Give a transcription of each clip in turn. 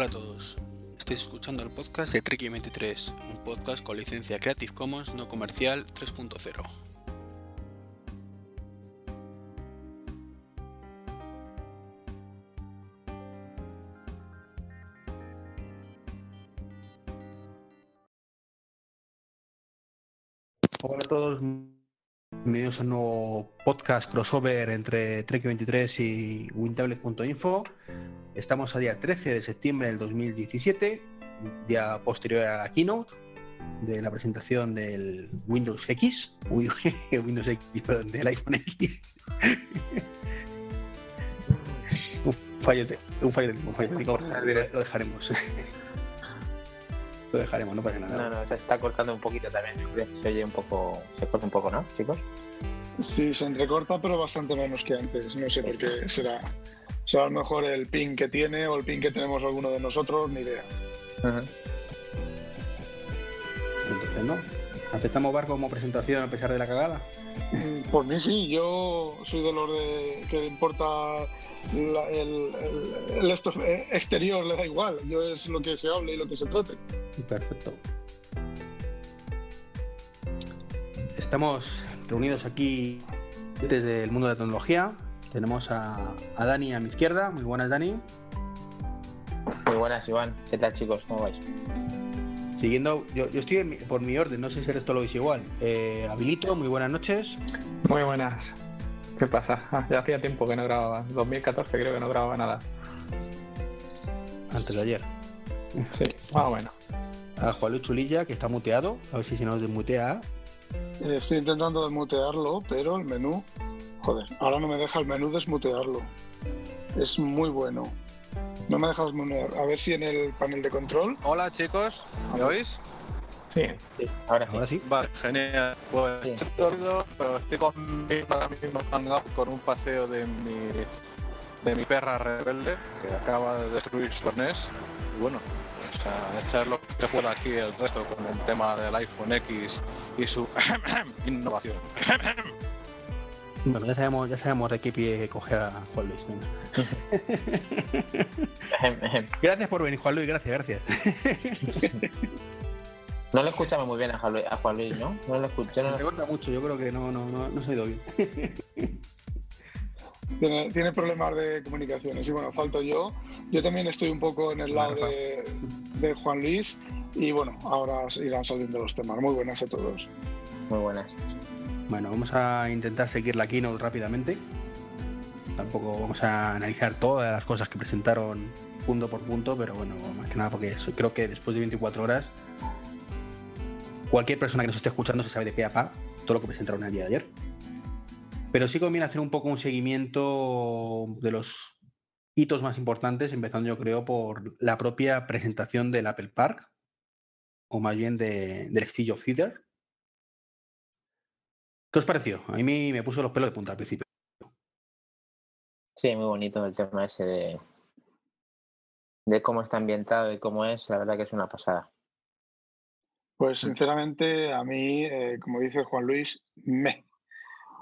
Hola a todos. Estáis escuchando el podcast de Treki23, un podcast con licencia Creative Commons no comercial 3.0. Hola a todos, bienvenidos a un nuevo podcast crossover entre Trek23 y Wintablet.info. Estamos a día 13 de septiembre del 2017, día posterior a la keynote de la presentación del Windows X, uy, Windows X, perdón, del iPhone X. un fallo, te- un fallo, un fallo técnico, lo dejaremos. Lo dejaremos, no pasa nada. No, no, se está cortando un poquito también. yo creo. Se oye un poco, se corta un poco, ¿no, chicos? Sí, se entrecorta, pero bastante menos que antes. No sé por qué será. Será a lo mejor el ping que tiene o el ping que tenemos alguno de nosotros, ni idea. Entonces, ¿no? ¿Aceptamos Bar como presentación a pesar de la cagada? Mm, Por mí sí, yo soy de los de que le importa la- el, el- el esto eh, exterior, le da igual. Yo es lo que se hable y lo que se trate. Perfecto. Estamos reunidos aquí desde el mundo de la tecnología. Tenemos a, a Dani a mi izquierda. Muy buenas, Dani. Muy buenas, Iván. ¿Qué tal, chicos? ¿Cómo vais? Siguiendo, yo, yo estoy mi- por mi orden, no sé si el resto lo veis igual. Eh, Habilito, muy buenas noches. Muy buenas. ¿Qué pasa? Ah, ya hacía tiempo que no grababa. 2014 creo que no grababa nada. Antes de ayer. Sí, más o menos. A Juan Luis Chulilla, que está muteado. A ver si se nos desmutea. Eh, Estoy intentando desmutearlo, pero el menú. Joder, ahora no me deja el menú desmutearlo. Es muy bueno. No me dejas desmutear. A ver si en el panel de control. Hola chicos, ¿me oís? Sí, Sí, ahora sí. Ahora sí. Vale, genial. Pues Sí. estoy dormido, pero estoy con ahora mismo hangout con un paseo de mi de mi perra rebelde que acaba de destruir su NES. Y bueno, pues a echar lo que se pueda aquí el resto con el tema del iPhone X y su innovación. Bueno, ya sabemos, ya sabemos de qué pie coger a Juan Luis. venga. Gracias por venir, Juan Luis. Gracias, gracias. No le escuchamos muy bien a Juan Luis, a Juan Luis, ¿no? No le escuché. No Se corta mucho, yo creo que no, no, no, no se ha ido bien. Tiene, tiene problemas de comunicaciones. Y bueno, falto yo. Yo también estoy un poco en el lado de Juan Luis. Y bueno, ahora irán saliendo los temas. Muy buenas a todos. Muy buenas. Bueno, vamos a intentar seguir la keynote rápidamente. Tampoco vamos a analizar todas las cosas que presentaron punto por punto, pero bueno, más que nada porque creo que después de 24 horas, cualquier persona que nos esté escuchando se sabe de pe a pa todo lo que presentaron el día de ayer. Pero sí conviene hacer un poco un seguimiento de los hitos más importantes, empezando yo creo por la propia presentación del Apple Park, o más bien de- del Stage of Theater, ¿Qué os pareció? A mí me puso los pelos de punta al principio. Sí, muy bonito el tema ese de, de cómo está ambientado y cómo es. La verdad que es una pasada. Pues sinceramente, a mí, eh, como dice Juan Luis, me.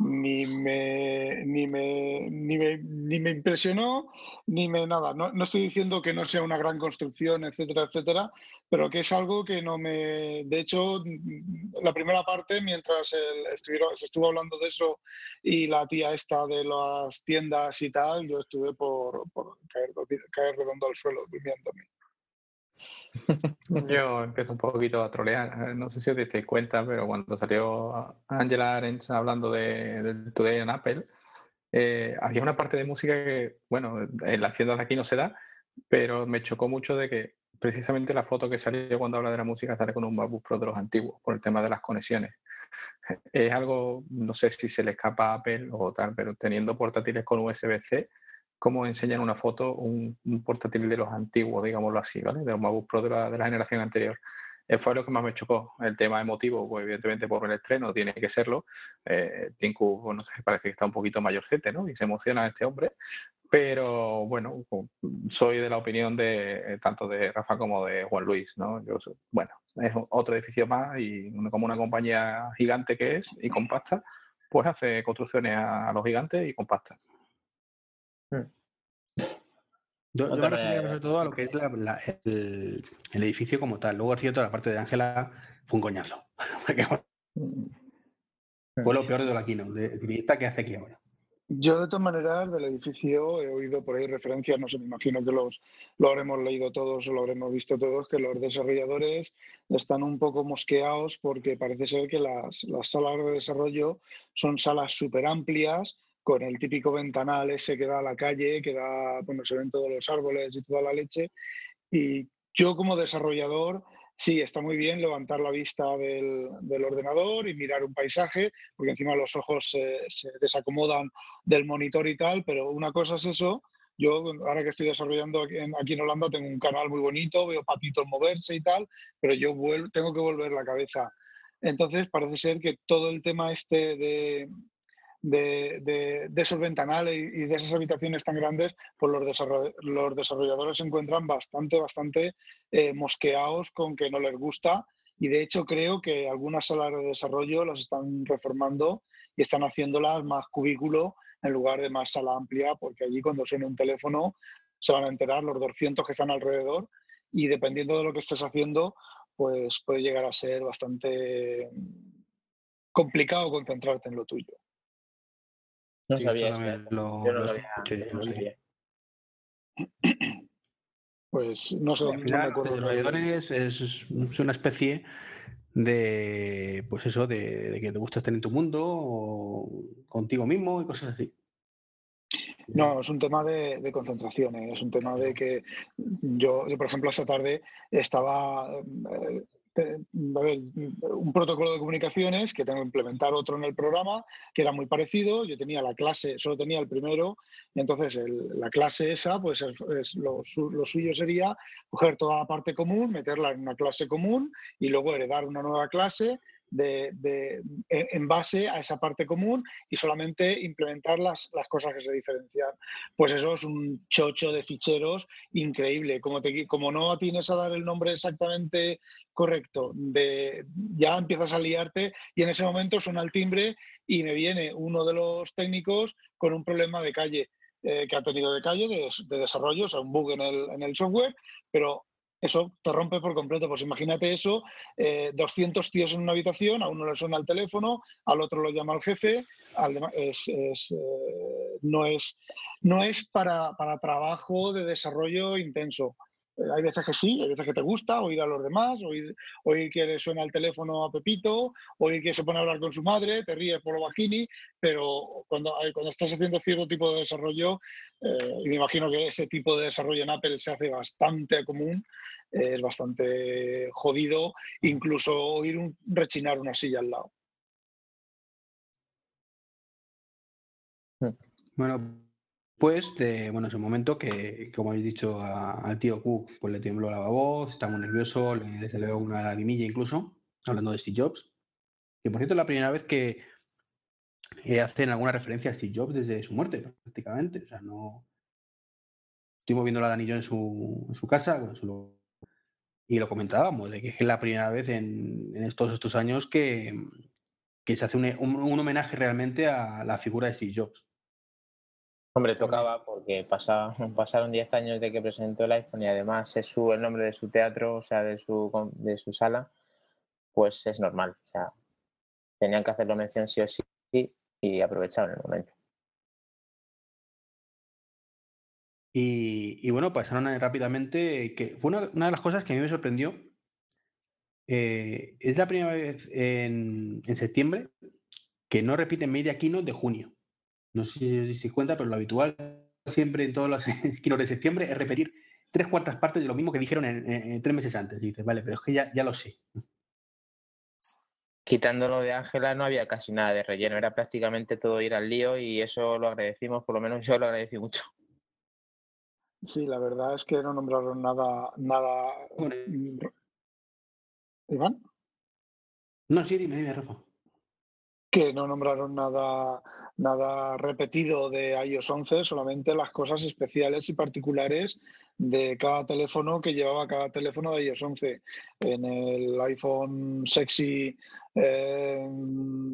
Ni me, ni me, ni me, ni me impresionó, ni me nada. No, no estoy diciendo que no sea una gran construcción, etcétera, etcétera, pero que es algo que no me. De hecho, la primera parte, mientras estuvieron- se estuvo hablando de eso y la tía esta de las tiendas y tal, yo estuve por, por caer, caer redondo al suelo durmiéndome. yo empiezo un poquito a trolear. Eh, No sé si os disteis cuenta, pero cuando salió Angela Arendt hablando de, del Today en Apple, eh, había una parte de música que, bueno, en las tiendas de aquí no se da, pero me chocó mucho de que precisamente la foto que salió cuando habla de la música sale con un MacBook Pro de los antiguos, por el tema de las conexiones. Es algo, no sé si se le escapa a Apple o tal, pero teniendo portátiles con USB-C, cómo enseñan una foto un, un portátil de los antiguos, digámoslo así, ¿vale? De los MacBook Pro de la, de la generación anterior. Eh, fue lo que más me chocó. El tema emotivo, pues evidentemente por el estreno tiene que serlo. Eh, Cook, bueno, no sé, parece que está un poquito mayorcete, ¿no? Y se emociona este hombre. Pero bueno, soy de la opinión de eh, tanto de Rafa como de Juan Luis, ¿no? Yo, bueno, es otro edificio más y como una compañía gigante que es y compacta, pues hace construcciones a, a los gigantes y compacta. Yo, yo me refería sobre todo a lo que es la- la- el, el edificio como tal. Luego es cierto, la parte de Ángela fue un coñazo. Fue lo peor de la keynote. De decir, ¿y esta qué hace aquí ahora? Yo, de todas maneras, del edificio he oído por ahí referencias, no sé, me imagino que los, lo habremos leído todos o lo habremos visto todos, que los desarrolladores están un poco mosqueados porque parece ser que las, las salas de desarrollo son salas súper amplias, con el típico ventanal ese que da a la calle, que da, bueno, se ven todos los árboles y toda la leche. Y yo como desarrollador, sí, está muy bien levantar la vista del, del ordenador y mirar un paisaje, porque encima los ojos se, se desacomodan del monitor y tal, pero una cosa es eso. Yo, ahora que estoy desarrollando aquí en, aquí en Holanda, tengo un canal muy bonito, veo patitos moverse y tal, pero yo vuel- tengo que volver la cabeza. Entonces, parece ser que todo el tema este de, de, de- de esos ventanales y de esas habitaciones tan grandes, pues los, desarroll- los desarrolladores se encuentran bastante, bastante eh, mosqueados con que no les gusta. Y de hecho creo que algunas salas de desarrollo las están reformando y están haciéndolas más cubículo en lugar de más sala amplia, porque allí cuando suene un teléfono se van a enterar los 200 que están alrededor y dependiendo de lo que estés haciendo, pues puede llegar a ser bastante complicado concentrarte en lo tuyo. No Sí, sabía ¿eh? lo- Yo no lo lo había- escuché, no lo sabía. Pues no sé, Al no me final, los acuerdo. de- desarrolladores es, es una especie de, pues eso, de, de que te gusta estar en tu mundo o contigo mismo y cosas así. No, es un tema de, de concentración, ¿eh? es un tema de que yo, yo, por ejemplo, esta tarde estaba, eh, ver, un protocolo de comunicaciones que tengo que implementar otro en el programa, que era muy parecido, yo tenía la clase, solo tenía el primero, y entonces la clase esa, pues es- lo, lo suyo sería coger toda la parte común, meterla en una clase común y luego heredar una nueva clase de, en, base a esa parte común y solamente implementar las, las cosas que se diferencian. Pues eso es un chocho de ficheros increíble. Como, te, como no tienes a dar el nombre exactamente correcto, de, ya empiezas a liarte y en ese momento suena el timbre y me viene uno de los técnicos con un problema de calle. eh, que ha tenido de calle, de, de desarrollo, o sea, un bug en el, en el software, pero eso te rompe por completo. Pues imagínate eso, eh, 200 tíos en una habitación, a uno le suena el teléfono, al otro lo llama el jefe, al es, es, eh, no es, no es para, para trabajo de desarrollo intenso. Hay veces que sí, hay veces que te gusta oír a los demás, oír, oír que le suena el teléfono a Pepito, oír que se pone a hablar con su madre, te ríes por lo bajini, pero cuando, eh, cuando estás haciendo cierto tipo de desarrollo, eh, y me imagino que ese tipo de desarrollo en Apple se hace bastante común, eh, es bastante jodido, incluso oír un, rechinar una silla al lado. Bueno, pues de, bueno, ese momento que, como habéis dicho a- al tío Cook, pues le tembló la voz, está muy nervioso, le, se le ve una lagrimilla incluso, hablando de Steve Jobs. Que por cierto es la primera vez que eh, hacen alguna referencia a Steve Jobs desde su muerte, prácticamente. O sea, no. Estuvimos viendo la de Anillo en su, casa, bueno, en su y lo comentábamos, de que es la primera vez en, en todos estos años que, que se hace un, un- un homenaje realmente a la figura de Steve Jobs. Hombre, tocaba porque pasa- pasaron 10 años de que presentó el iPhone y además es su, el nombre de su teatro, o sea, de su, de su sala, pues es normal. O sea, tenían que hacerlo mención sí o sí y aprovecharon el momento. Y, y bueno, pasaron a- rápidamente, que fue una, una de las cosas que a mí me sorprendió. eh, es la primera vez en, en septiembre que no repiten Media Keynote de junio. No sé si os dais cuenta, pero lo habitual siempre en todas las keynote de septiembre es repetir tres cuartas partes de lo mismo que dijeron en, en- en tres meses antes. Y dices, vale, pero es que ya, ya lo sé. Quitándolo de Ángela no había casi nada de relleno, era prácticamente todo ir al lío y eso lo agradecimos, por lo menos yo lo agradecí mucho. Sí, la verdad es que no nombraron nada, nada. Bueno, Iván, no, sí, dime, dime, Rafa. que no nombraron nada, nada repetido de iOS 11, solamente las cosas especiales y particulares de cada teléfono que llevaba cada teléfono de iOS 11. En el iPhone sexy, eh,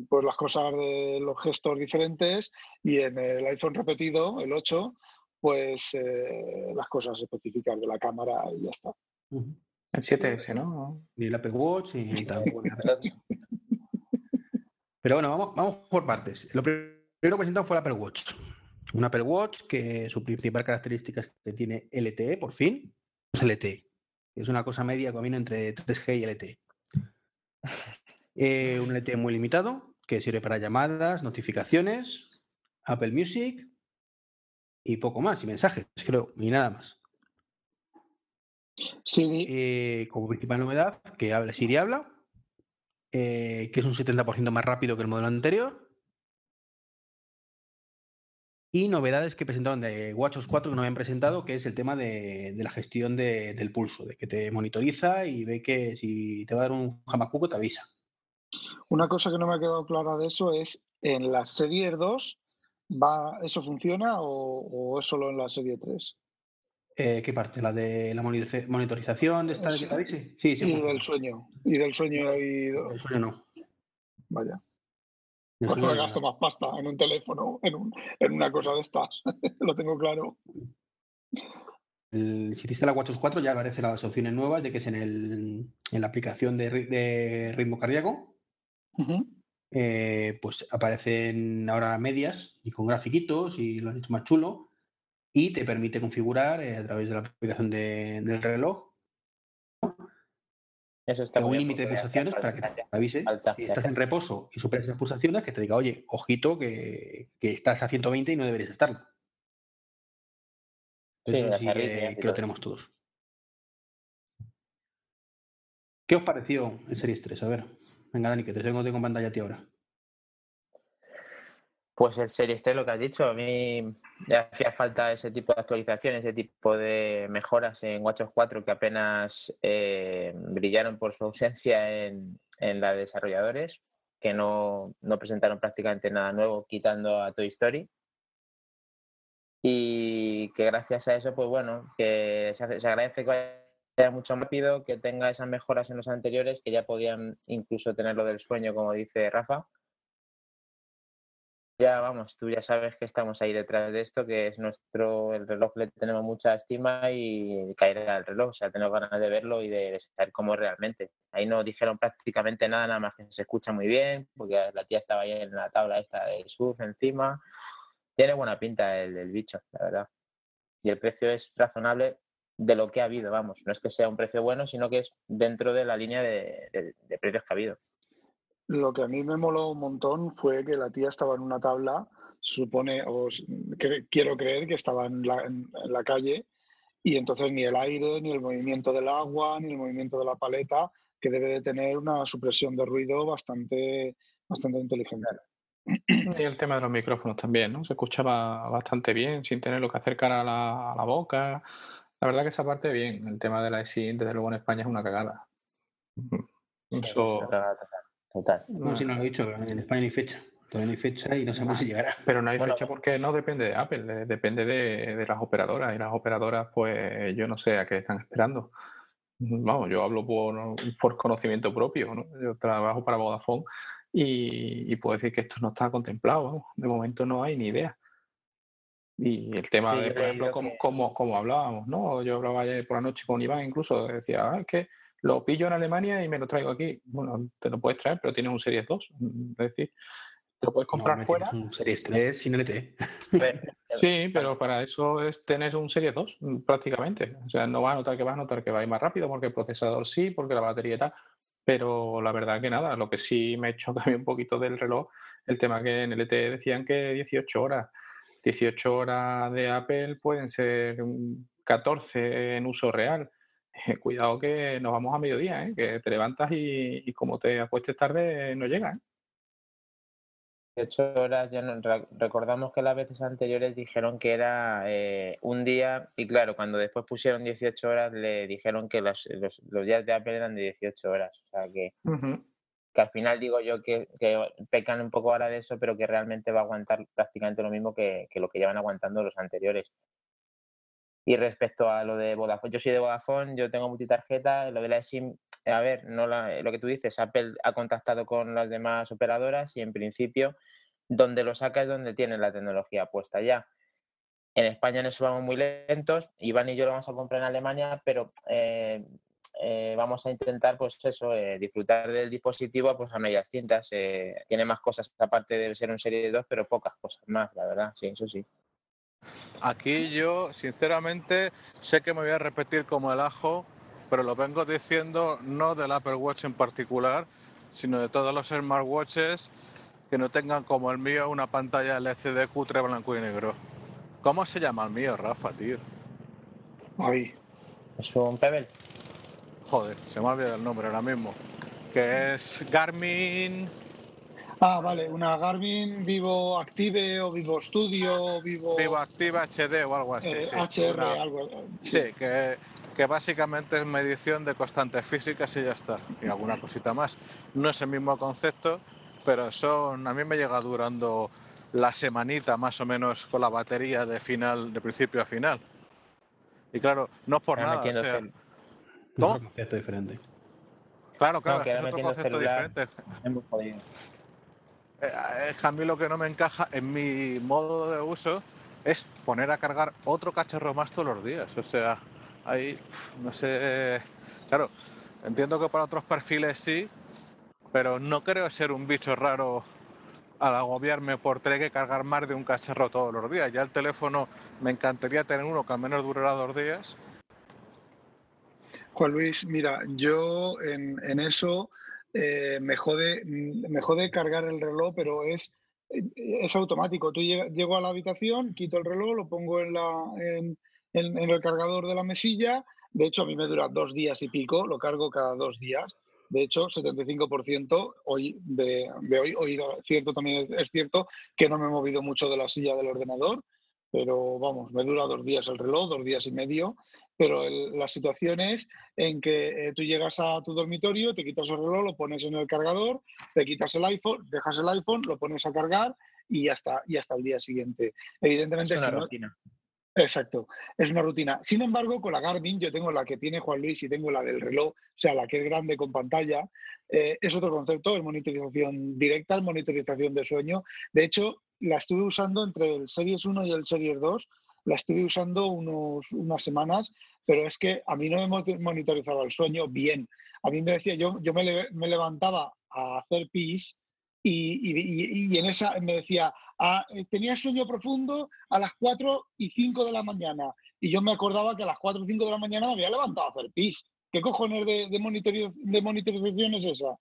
pues las cosas de los gestos diferentes y en el iPhone repetido, el 8, pues eh, las cosas específicas de la cámara y ya está. El 7S, ¿no? Y el Apple Watch y tal. Pero bueno, vamos, vamos por partes. Lo primero que presentado fue el Apple Watch. Un Apple Watch que su principal característica es que tiene LTE, por fin. Es LTE. Es una cosa media que camino entre 3G y LTE. Eh, un LTE muy limitado que sirve para llamadas, notificaciones, Apple Music y poco más, y mensajes, creo, y nada más. Siri, Eh, como principal novedad, que habla, Siri habla, eh, que es un 70% más rápido que el modelo anterior. Y novedades que presentaron de WatchOS 4 que no habían presentado, que es el tema de, de la gestión de- del pulso, de que te monitoriza y ve que si te va a dar un jamacuco te avisa. una cosa que no me ha quedado clara de eso es, ¿en la serie 2 va, eso funciona o, o es solo en la serie 3? Eh, ¿Qué parte? ¿La de la monitoriza- monitorización de esta de te avise? Sí, sí. y funciona. del sueño. Y del sueño y... El sueño no. Vaya. Pues sueño me gasto más pasta en un teléfono, en, un- en una cosa de estas. Lo tengo claro. El- si te instala WatchOS 4 ya aparecen las opciones nuevas de que es en, el, en la aplicación de, ri- de ritmo cardíaco. Eh, pues aparecen ahora medias y con grafiquitos y lo han hecho más chulo. Y te permite configurar eh, a través de la aplicación de- del reloj Eso está un límite de pulsaciones para que te avise. Si estás en reposo y superas esas pulsaciones, que te diga, oye, ojito, que, que estás a 120 y no deberías estarlo. Sí, Eso sí que, y que lo tenemos todos. ¿Qué os pareció el Series 3? A ver, venga, Dani, que te tengo tengo en pantalla a ti ahora. Pues el Series 3, lo que has dicho, a mí ya hacía falta ese tipo de actualizaciones, ese tipo de mejoras en WatchOS 4 que apenas eh, brillaron por su ausencia en, en la de desarrolladores, que no, no presentaron prácticamente nada nuevo quitando a Toy Story. Y que gracias a eso, pues bueno, que se, agradece que vaya mucho más rápido, que tenga esas mejoras en los anteriores, que ya podían incluso tener lo del sueño, como dice Rafa. Ya vamos, tú ya sabes que estamos ahí detrás de esto, que es nuestro, el reloj le tenemos mucha estima y caerá el reloj, o sea, tenemos ganas de verlo y de, de saber cómo realmente. Ahí no dijeron prácticamente nada, nada más que se escucha muy bien, porque la tía estaba ahí en la tabla esta de surf encima. Tiene buena pinta el, el bicho, la verdad. Y el precio es razonable de lo que ha habido, vamos. No es que sea un precio bueno, sino que es dentro de la línea de precios que ha habido. Lo que a mí me moló un montón fue que la tía estaba en una tabla, supone, o cre- quiero creer que estaba en la, en- en la calle, y entonces ni el aire, ni el movimiento del agua, ni el movimiento de la paleta, que debe de tener una supresión de ruido bastante, bastante inteligente. Y el tema de los micrófonos también, ¿no? Se escuchaba bastante bien, sin tenerlo que acercar a la, a la boca. La verdad que esa parte bien. El tema de la eSIM, desde luego en España es una cagada. Sí, Eso- una cagada total. No, si no lo he dicho, en España no hay fecha. Todavía no hay fecha y no sabemos si llegará. Pero no hay Bueno, fecha porque no depende de Apple, eh, depende de, de las operadoras. Y las operadoras, pues yo no sé a qué están esperando. Vamos, yo hablo por, por conocimiento propio. ¿no? Yo trabajo para Vodafone y, y puedo decir que esto no está contemplado. vamos. De momento no hay ni idea. Y el tema Sí, de, por ejemplo, como, que- como, como hablábamos, ¿no? Yo hablaba ayer por la noche con Iván, incluso decía, "Ah, es que lo pillo en Alemania y me lo traigo aquí. Bueno, te lo puedes traer, pero tienes un Series 2. Es decir, te lo puedes comprar No, fuera. un Series 3 sin LTE. Sí, pero para eso es tener un Series 2 mm, prácticamente. O sea, no vas a notar que vas a notar que va a ir más rápido porque el procesador sí, porque la batería y tal. Pero la verdad que nada, lo que sí me choca a mí un poquito del reloj, el tema que en LTE decían que 18 horas. 18 horas de Apple pueden ser mm, 14 en uso real. Cuidado que nos vamos a mediodía, ¿eh? que te levantas y, y como te acuestes tarde no llega. ¿eh? 18 horas, ya no, recordamos que las veces anteriores dijeron que era eh, un día, y claro, cuando después pusieron 18 horas, le dijeron que los, los- los días de Apple eran de 18 horas. O sea que, que al final digo yo que, que pecan un poco ahora de eso, pero que realmente va a aguantar prácticamente lo mismo que, que lo que llevan aguantando los anteriores. Y respecto a lo de Vodafone, yo soy de Vodafone, yo tengo multitarjeta, lo de la SIM, a ver, no la- lo que tú dices, Apple ha contactado con las demás operadoras y en principio donde lo saca es donde tiene la tecnología puesta ya. En España en eso vamos muy lentos. Iván y yo lo vamos a comprar en Alemania, pero eh, eh, vamos a intentar, pues eso, eh, disfrutar del dispositivo pues a medias tintas. tiene más cosas aparte de ser un Serie 2, pero pocas cosas más, la verdad, sí, eso sí. Aquí yo, sinceramente, sé que me voy a repetir como el ajo, pero lo vengo diciendo no del Apple Watch en particular, sino de todos los smartwatches que no tengan como el mío una pantalla LCD cutre blanco y negro. ¿Cómo se llama el mío, Rafa, tío? Ay. Es un Pebble. Joder, se me ha olvidado el nombre ahora mismo. Que es Garmin. Ah, vale, una Garmin Vivo Active o Vivo Studio, Vivo. Vivo Active HD o algo así. Eh, sí. HR, algo. Sí, que, que básicamente es medición de constantes físicas y ya está. Y alguna cosita más. No es el mismo concepto, pero son. A mí me llega durando la semanita más o menos con la batería de final, de principio a final. Y claro, no es por Ahora nada. o sea, cel- ¿Cómo? Otro concepto diferente. claro, claro, No, es que otro concepto celular. diferente. es muy jodido. Eh, Es a mí lo que no me encaja en mi modo de uso es poner a cargar otro cacharro más todos los días. O sea, ahí, no sé. Claro, entiendo que para otros perfiles sí, pero no creo ser un bicho raro al agobiarme por tener que cargar más de un cacharro todos los días. Ya el teléfono me encantaría tener uno que al menos durara dos días. Juan Luis, mira, yo en, en eso eh, me, jode, mm, me cargar el reloj, pero es, eh, es automático. Tú llego a la habitación, quito el reloj, lo pongo en, la, en, el cargador de la mesilla. De hecho, a mí me dura dos días y pico, lo cargo cada dos días. De hecho, 75% hoy de, hoy, hoy cierto también es cierto que no me he movido mucho de la silla del ordenador, pero vamos, me dura dos días el reloj, dos días y medio pero el- la situación es en que eh, tú llegas a tu dormitorio, te quitas el reloj, lo pones en el cargador, te quitas el iPhone, dejas el iPhone, lo pones a cargar y ya está, y hasta el día siguiente. Evidentemente, Es una si no- rutina. Exacto, es una rutina. Sin embargo, con la Garmin, yo tengo la que tiene Juan Luis y tengo la del reloj, o sea, la que es grande con pantalla, eh, es otro concepto, es monitorización directa, es monitorización de sueño. De hecho, la estuve usando entre el Series 1 y el Series 2, la estuve usando unos, unas semanas, pero es que a mí no me mo- monitorizaba el sueño bien. A mí me decía, yo, yo me, me levantaba a hacer pis y, y- y- y en esa me decía, "Ah, eh, tenía sueño profundo a las 4 y 5 de la mañana. Y yo me acordaba que a las 4 o 5 de la mañana me había levantado a hacer pis. ¿Qué cojones de, de, de monitorización es esa?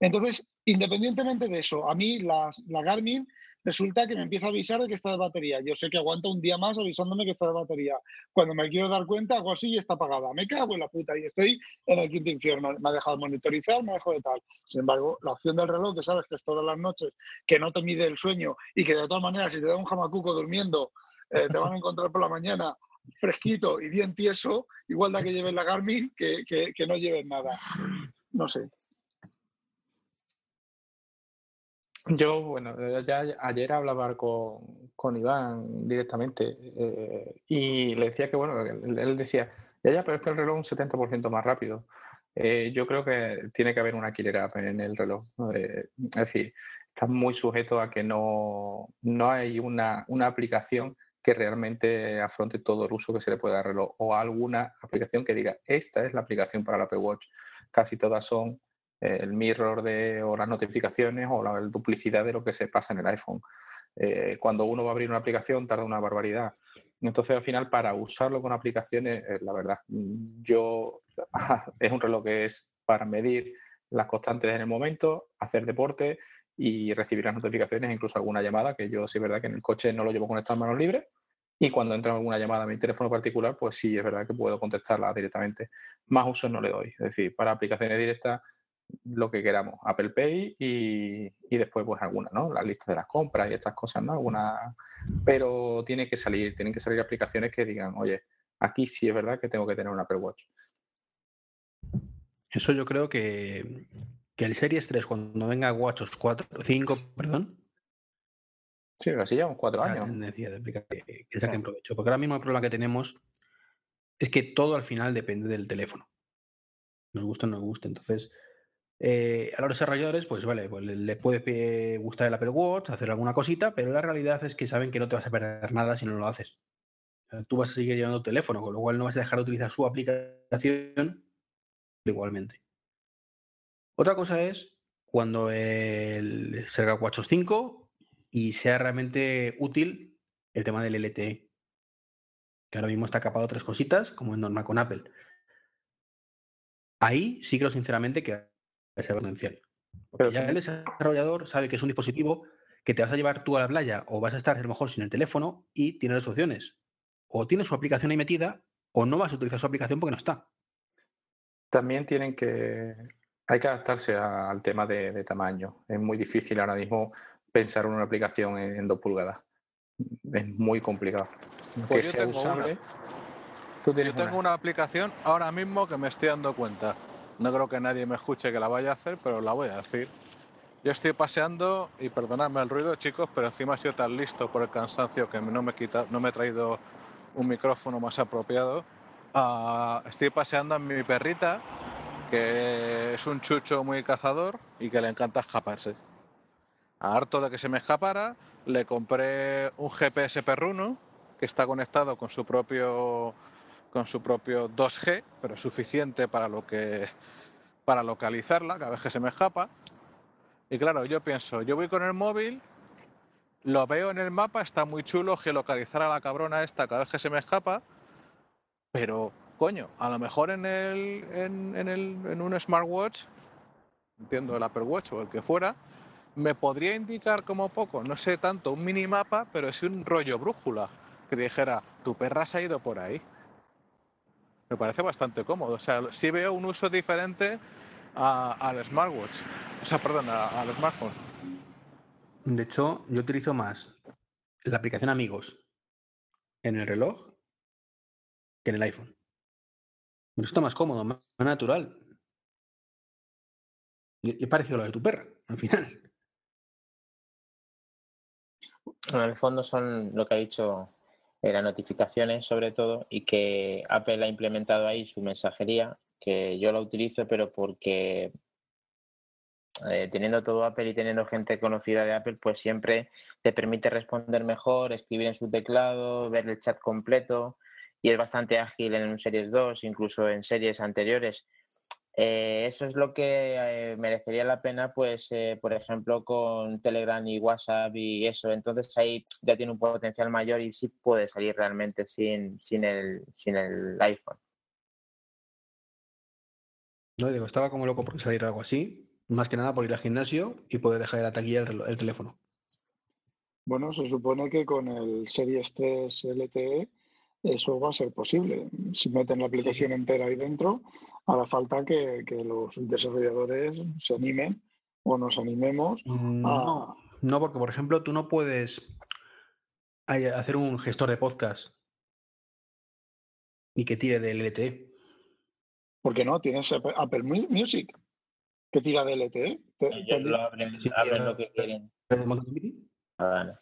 Entonces, independientemente de eso, a mí las- la Garmin resulta que me empieza a avisar de que está de batería. Yo sé que aguanta un día más avisándome que está de batería. Cuando me quiero dar cuenta, hago así y está apagada. Me cago en la puta y estoy en el quinto infierno. Me ha dejado de monitorizar, me ha dejado de tal. Sin embargo, la opción del reloj, que sabes que es todas las noches, que no te mide el sueño y que de todas maneras, si te da un jamacuco durmiendo, eh, te van a encontrar por la mañana fresquito y bien tieso, igual da que lleves la Garmin que, que, que no lleves nada. No sé. Yo, bueno, eh, ya ayer hablaba con, con Iván directamente eh, y le decía que, bueno, él, decía, ya, ya, pero es que el reloj es un 70% más rápido. Eh, yo creo que tiene que haber una killer en el reloj. es decir, está muy sujeto a que no, no hay una, una aplicación que realmente afronte todo el uso que se le puede dar al reloj o alguna aplicación que diga, esta es la aplicación para el Apple Watch. Casi todas son el mirror de, o las notificaciones o la duplicidad de lo que se pasa en el iPhone. Eh, cuando uno va a abrir una aplicación tarda una barbaridad. Entonces, al final, para usarlo con aplicaciones, eh, la verdad, mm, yo es un reloj que es para medir las constantes en el momento, hacer deporte y recibir las notificaciones, incluso alguna llamada, que yo sí es verdad que en el coche no lo llevo conectado a manos libres. Y cuando entra alguna llamada a mi teléfono particular, pues sí, es verdad que puedo contestarla directamente. Más usos no le doy. Es decir, para aplicaciones directas, lo que queramos, Apple Pay y, y después pues alguna, ¿no? La lista de las compras y estas cosas, ¿no? Alguna, pero tiene que salir, tienen que salir aplicaciones que digan, oye, aquí sí es verdad que tengo que tener un Apple Watch. Eso yo creo que, que el Series 3, cuando venga WatchOS 4, 5, perdón, Sí, así llevamos cuatro años. tendencia de que, que saquen provecho. Porque ahora mismo el problema que tenemos es que todo al final depende del teléfono. Nos gusta o no nos gusta. Entonces, eh, a los desarrolladores, pues vale, pues le, le puede gustar el Apple Watch, hacer alguna cosita, pero la realidad es que saben que no te vas a perder nada si no lo haces. Tú vas a seguir llevando teléfono, con lo cual no vas a dejar de utilizar su aplicación igualmente. Otra cosa es cuando el Serga 485 y sea realmente útil el tema del LTE, que ahora mismo está capado tres cositas, como es normal con Apple. Ahí sí creo sinceramente que ser potencial. Porque ya el desarrollador sabe que es un dispositivo que te vas a llevar tú a la playa o vas a estar a lo mejor sin el teléfono y tiene dos opciones. O tiene su aplicación ahí metida o no vas a utilizar su aplicación porque no está. También tienen que. Hay que adaptarse al tema de, tamaño. Es muy difícil ahora mismo pensar en una aplicación en, dos pulgadas. Es muy complicado. Pues yo tengo Una. ¿Tú tienes yo tengo una aplicación ahora mismo que me estoy dando cuenta. No creo que nadie me escuche que la vaya a hacer, pero la voy a decir. Yo estoy paseando y perdonadme el ruido, chicos, pero encima he sido tan listo por el cansancio que no me, quita, no me he traído un micrófono más apropiado Ah, estoy paseando a mi perrita, que es un chucho muy cazador y que le encanta escaparse. Harto de que se me escapara, le compré un GPS perruno que está conectado con su propio con su propio 2G, pero suficiente para lo que para localizarla cada vez que se me escapa. Y claro, yo pienso, yo voy con el móvil, lo veo en el mapa, está muy chulo geolocalizar a la cabrona esta cada vez que se me escapa, pero, coño, a lo mejor en, el, en, el, en un smartwatch, entiendo el Apple Watch o el que fuera, me podría indicar como poco, no sé tanto un minimapa, pero es un rollo brújula que dijera, tu perra se ha ido por ahí. Me parece bastante cómodo. O sea, sí veo un uso diferente al smartwatch. O sea, perdón, al smartphone. De hecho, yo utilizo más la aplicación Amigos en el reloj en el iPhone. Me está más cómodo, más natural. Y, parecido lo de tu perra, al final. En el fondo son lo que ha dicho eh, las notificaciones sobre todo y que Apple ha implementado ahí su mensajería, que yo la utilizo pero porque eh, teniendo todo Apple y teniendo gente conocida de Apple, pues siempre te permite responder mejor, escribir en su teclado, ver el chat completo y es bastante ágil en un Series 2, incluso en series anteriores. Eh, eso es lo que eh, merecería la pena, pues, eh, por ejemplo, con Telegram y WhatsApp y eso. Entonces ahí ya tiene un potencial mayor y sí puede salir realmente sin, sin, el, sin el iPhone. No, digo, estaba como loco por salir algo así, más que nada por ir al gimnasio y poder dejar la taquilla el teléfono. Bueno, se supone que con el Series 3 LTE eso va a ser posible. Si meten la aplicación entera ahí dentro, hará falta que, los desarrolladores se animen o nos animemos. Mm, no, no, porque por ejemplo tú no puedes hacer un gestor de podcast y que tire de LTE. ¿Por qué no? Tienes Apple Music que tira de LTE. Ellos lo abren, lo que quieren. Ah,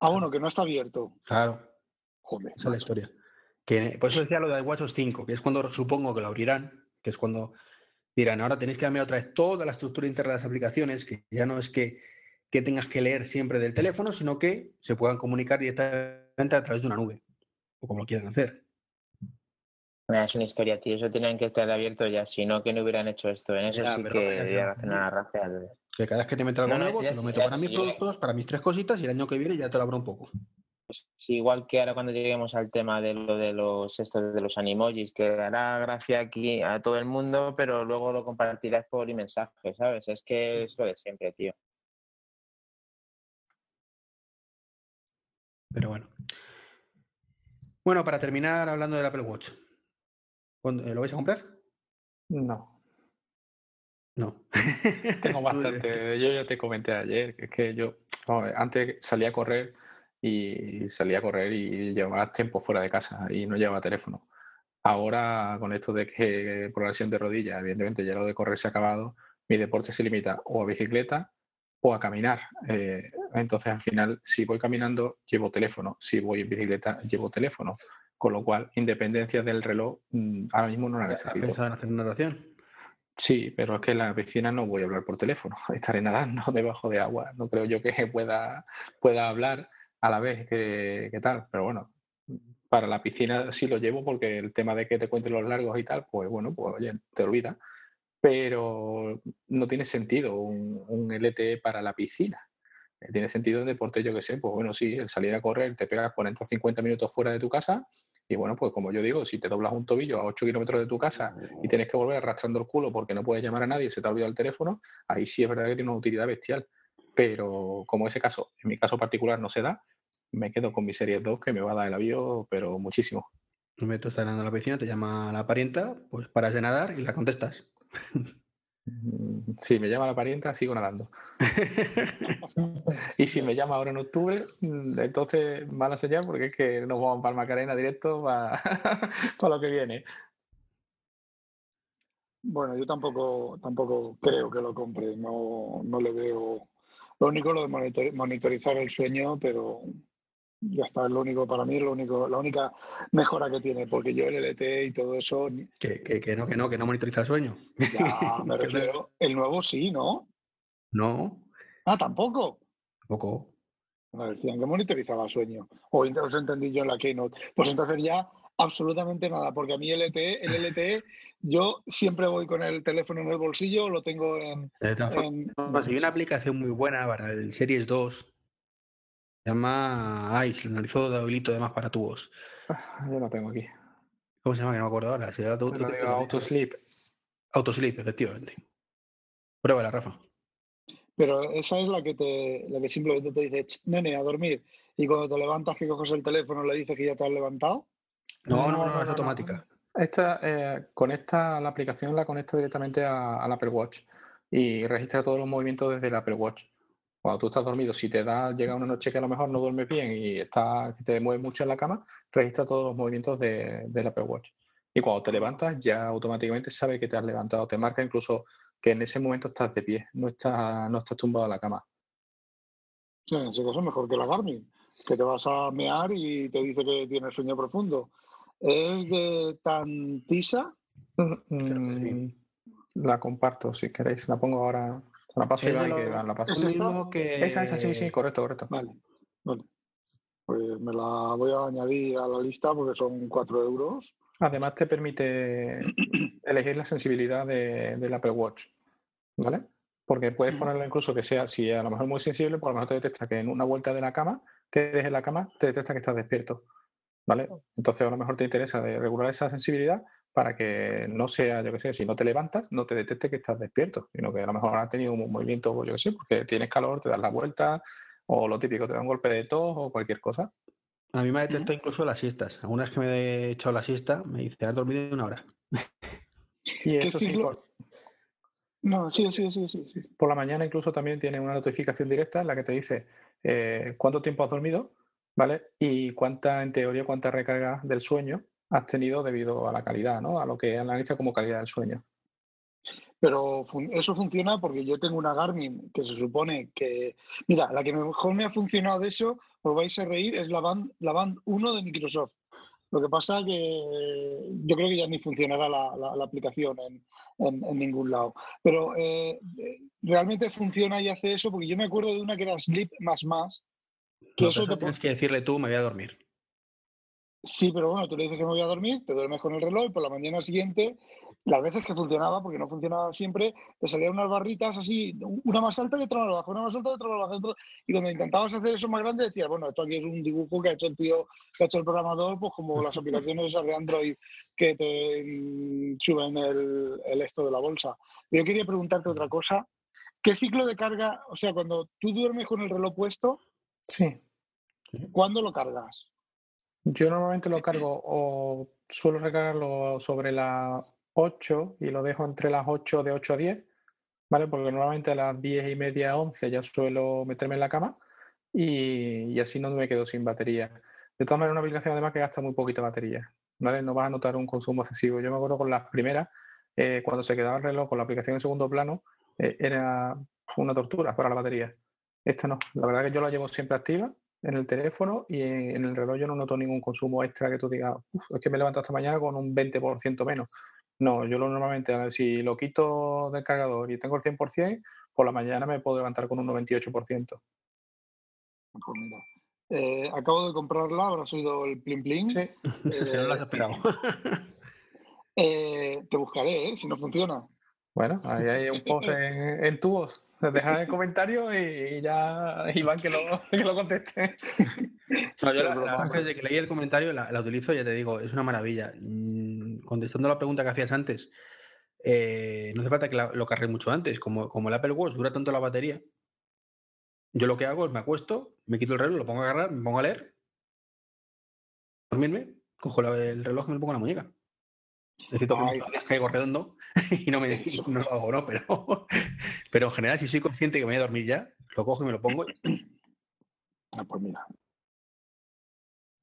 ah, bueno, que no está abierto. Claro. Esa es la historia. Que, por eso decía lo de WatchOS 5, que es cuando supongo que lo abrirán, que es cuando dirán, ahora tenéis que cambiar otra vez toda la estructura interna de las aplicaciones, que ya no es que, que tengas que leer siempre del teléfono, sino que se puedan comunicar directamente a través de una nube, o como lo quieran hacer. Es una historia, tío. Eso tenían que estar abierto ya. Si no, que no hubieran hecho esto. En eso sí que hacer una raza. Que cada vez que te meto algo nuevo, te lo meto para mis productos, para mis tres cositas, y el año que viene ya te lo abro un poco. Sí, igual que ahora cuando lleguemos al tema de lo de los estos de los animojis, que hará gracia aquí a todo el mundo, pero luego lo compartirás por mensaje, ¿sabes? Es que es lo de siempre, tío. Pero bueno. Bueno, para terminar hablando del Apple Watch. Eh, ¿Lo vais a comprar? No. No. Tengo bastante. yo ya te comenté ayer que es que yo antes salía a correr y salía a correr y llevaba tiempo fuera de casa y no llevaba teléfono. Ahora, con esto de que por la lesión de rodilla, evidentemente ya lo de correr se ha acabado, mi deporte se limita o a bicicleta o a caminar. Eh, entonces, al final, si voy caminando, llevo teléfono. Si voy en bicicleta, llevo teléfono. Con lo cual, independencia del reloj, mm, ahora mismo no la necesito. ¿Has en hacer natación? Sí, pero es que en la piscina no voy a hablar por teléfono. Estaré nadando debajo de agua. No creo yo que pueda, pueda hablar a la vez que, que tal, pero bueno, para la piscina sí lo llevo porque el tema de que te cuenten los largos y tal, pues bueno, pues oye, te olvida. Pero no tiene sentido un, un LTE para la piscina. Eh, Tiene sentido en deporte, yo que sé, pues bueno, sí, el salir a correr, te pegas 40 o 50 minutos fuera de tu casa y bueno, pues como yo digo, si te doblas un tobillo a 8 kilómetros de tu casa y tienes que volver arrastrando el culo porque no puedes llamar a nadie, se te ha olvidado el teléfono, ahí sí es verdad que tiene una utilidad bestial. Pero como ese caso, en mi caso particular no se da, me quedo con mi Series 2 que me va a dar el avión, pero muchísimo. Me tú estás nadando a la piscina, te llama la parienta, pues paras de nadar y la contestas. Mm, Si me llama la parienta, sigo nadando. y si me llama ahora en octubre, mm, entonces mala señal porque es que nos vamos para Macarena directo para, para lo que viene. Bueno, yo tampoco, tampoco creo que lo compre, no, no le veo. Lo único lo de monitor- monitorizar el sueño, pero ya está, es lo único para mí, es lo único, la única mejora que tiene, porque yo el LTE y todo eso, Que, que- que no, que no, que no monitoriza el sueño. ya me refiero, el nuevo sí, ¿no? No, Ah, tampoco. tampoco. Me decían que monitorizaba el sueño. O os entendí yo en la Keynote. Pues entonces ya absolutamente nada, porque a mí el LTE, el LTE, yo siempre voy con el teléfono en el bolsillo, lo tengo en... En- formas, hay una aplicación muy buena para el Series 2. Se llama ICE, el analizador de habilito de más para tubos. Ah, Yo lo tengo aquí. ¿Cómo se llama? Que no me acuerdo ahora. Si Autosleep. Autosleep, efectivamente. Pruébala, Rafa. Pero esa es la que te, la que simplemente te dice, "Ch, nene, a dormir. Y cuando te levantas, que coges el teléfono, le dices que ya te has levantado. No, no, no, es automática. Esta eh, conecta la aplicación, la conecta directamente a- al Apple Watch y registra todos los movimientos desde el Apple Watch. Cuando tú estás dormido, si te da, llega una noche que a lo mejor no duermes bien y está, que te mueves mucho en la cama, registra todos los movimientos de- del Apple Watch. Y cuando te levantas, ya automáticamente sabe que te has levantado. Te marca incluso que en ese momento estás de pie, no estás, no estás tumbado en la cama. Sí, en ese caso es mejor que la Garmin, que te vas a mear y te dice que tienes sueño profundo. Es de Tantisa. Mm, La comparto si queréis. La pongo ahora. La paso Es y que lo- la- la paso. ¿Es que. Esa, esa, sí, sí, correcto, correcto. Vale, vale. Pues me la voy a añadir a la lista porque son 4 euros. Además te permite elegir la sensibilidad de- del Apple Watch, ¿vale? Porque puedes Ujú. ponerlo incluso que sea, si a lo mejor es muy sensible, pues a lo mejor te detecta que en una vuelta de la cama, que dejes la cama, te detecta que estás despierto, ¿vale? Entonces a lo mejor te interesa de regular esa sensibilidad para que no sea, yo qué sé, si no te levantas, no te detecte que estás despierto, sino que a lo mejor has tenido un movimiento, yo qué sé, porque tienes calor, te das la vuelta, o lo típico, te da un golpe de tos o cualquier cosa. A mí me ha detectado incluso las siestas. Algunas que me he echado la siesta, me dice, has dormido una hora. Y eso sí, por- No, sí, sí, sí, sí. sí. Por la mañana incluso también tiene una notificación directa en la que te dice eh, cuánto tiempo has dormido, ¿vale? Y cuánta, en teoría, cuánta recarga del sueño has tenido debido a la calidad, ¿no? A lo que analiza como calidad del sueño. Pero eso funciona porque yo tengo una Garmin que se supone que. Mira, la que mejor me ha funcionado de eso, os vais a reír, es la Band, la Band 1 de Microsoft. Lo que pasa que yo creo que ya ni funcionará la, la- aplicación en ningún lado. Pero eh, eh, realmente funciona y hace eso porque yo me acuerdo de una que era Sleep más más. Que No, eso te tienes que decirle tú, me voy a dormir. Sí, pero bueno, tú le dices que me voy a dormir, te duermes con el reloj y por la mañana siguiente, las veces que funcionaba, porque no funcionaba siempre, te salían unas barritas así, una más alta y otra más baja, una más alta y otra más baja. otra- Y cuando intentabas hacer eso más grande, decías, bueno, esto aquí es un dibujo que ha hecho el tío, que ha hecho el programador, pues como las aplicaciones esas de Android que te mm, suben el, el esto de la bolsa. Yo quería preguntarte otra cosa. ¿Qué ciclo de carga, o sea, cuando tú duermes con el reloj puesto, Sí. ¿cuándo lo cargas? Yo normalmente lo cargo o suelo recargarlo sobre las 8 y lo dejo entre las 8 de 8 a 10, ¿vale? Porque normalmente a las 10 y media, 11 ya suelo meterme en la cama y, y así no me quedo sin batería. De todas maneras, una aplicación además que gasta muy poquita batería, ¿vale? No vas a notar un consumo excesivo. Yo me acuerdo con las primeras, eh, cuando se quedaba el reloj con la aplicación en segundo plano, eh, era una tortura para la batería. Esta no, la verdad que yo la llevo siempre activa en el teléfono y en, el reloj yo no noto ningún consumo extra que tú digas, "Uf, es que me levanto esta mañana con un 20% menos. No, yo lo normalmente, a ver, si lo quito del cargador y tengo el 100%, por la mañana me puedo levantar con un 98%. Pues mira, Eh, acabo de comprarla, habrás oído el plin plin. Sí. Pero no lo has esperado. Eh, te buscaré, ¿eh? si no funciona. Bueno, ahí hay un post en, en tubos. Deja el comentario y ya Iván que lo, que lo conteste. No, yo la, verdad es que desde que leí el comentario la, la utilizo, ya te digo, es una maravilla. Mm, Contestando la pregunta que hacías antes, eh, no hace falta que la- lo cargue mucho antes. Como, como el Apple Watch dura tanto la batería, yo lo que hago es me acuesto, me quito el reloj, lo pongo a agarrar, me pongo a leer, dormirme, cojo la- el reloj y me lo pongo en la muñeca. Es cierto que días caigo redondo y no, me, no lo hago, ¿no? Pero, pero en general, si soy consciente que me voy a dormir ya, lo cojo y me lo pongo. Ah, pues mira.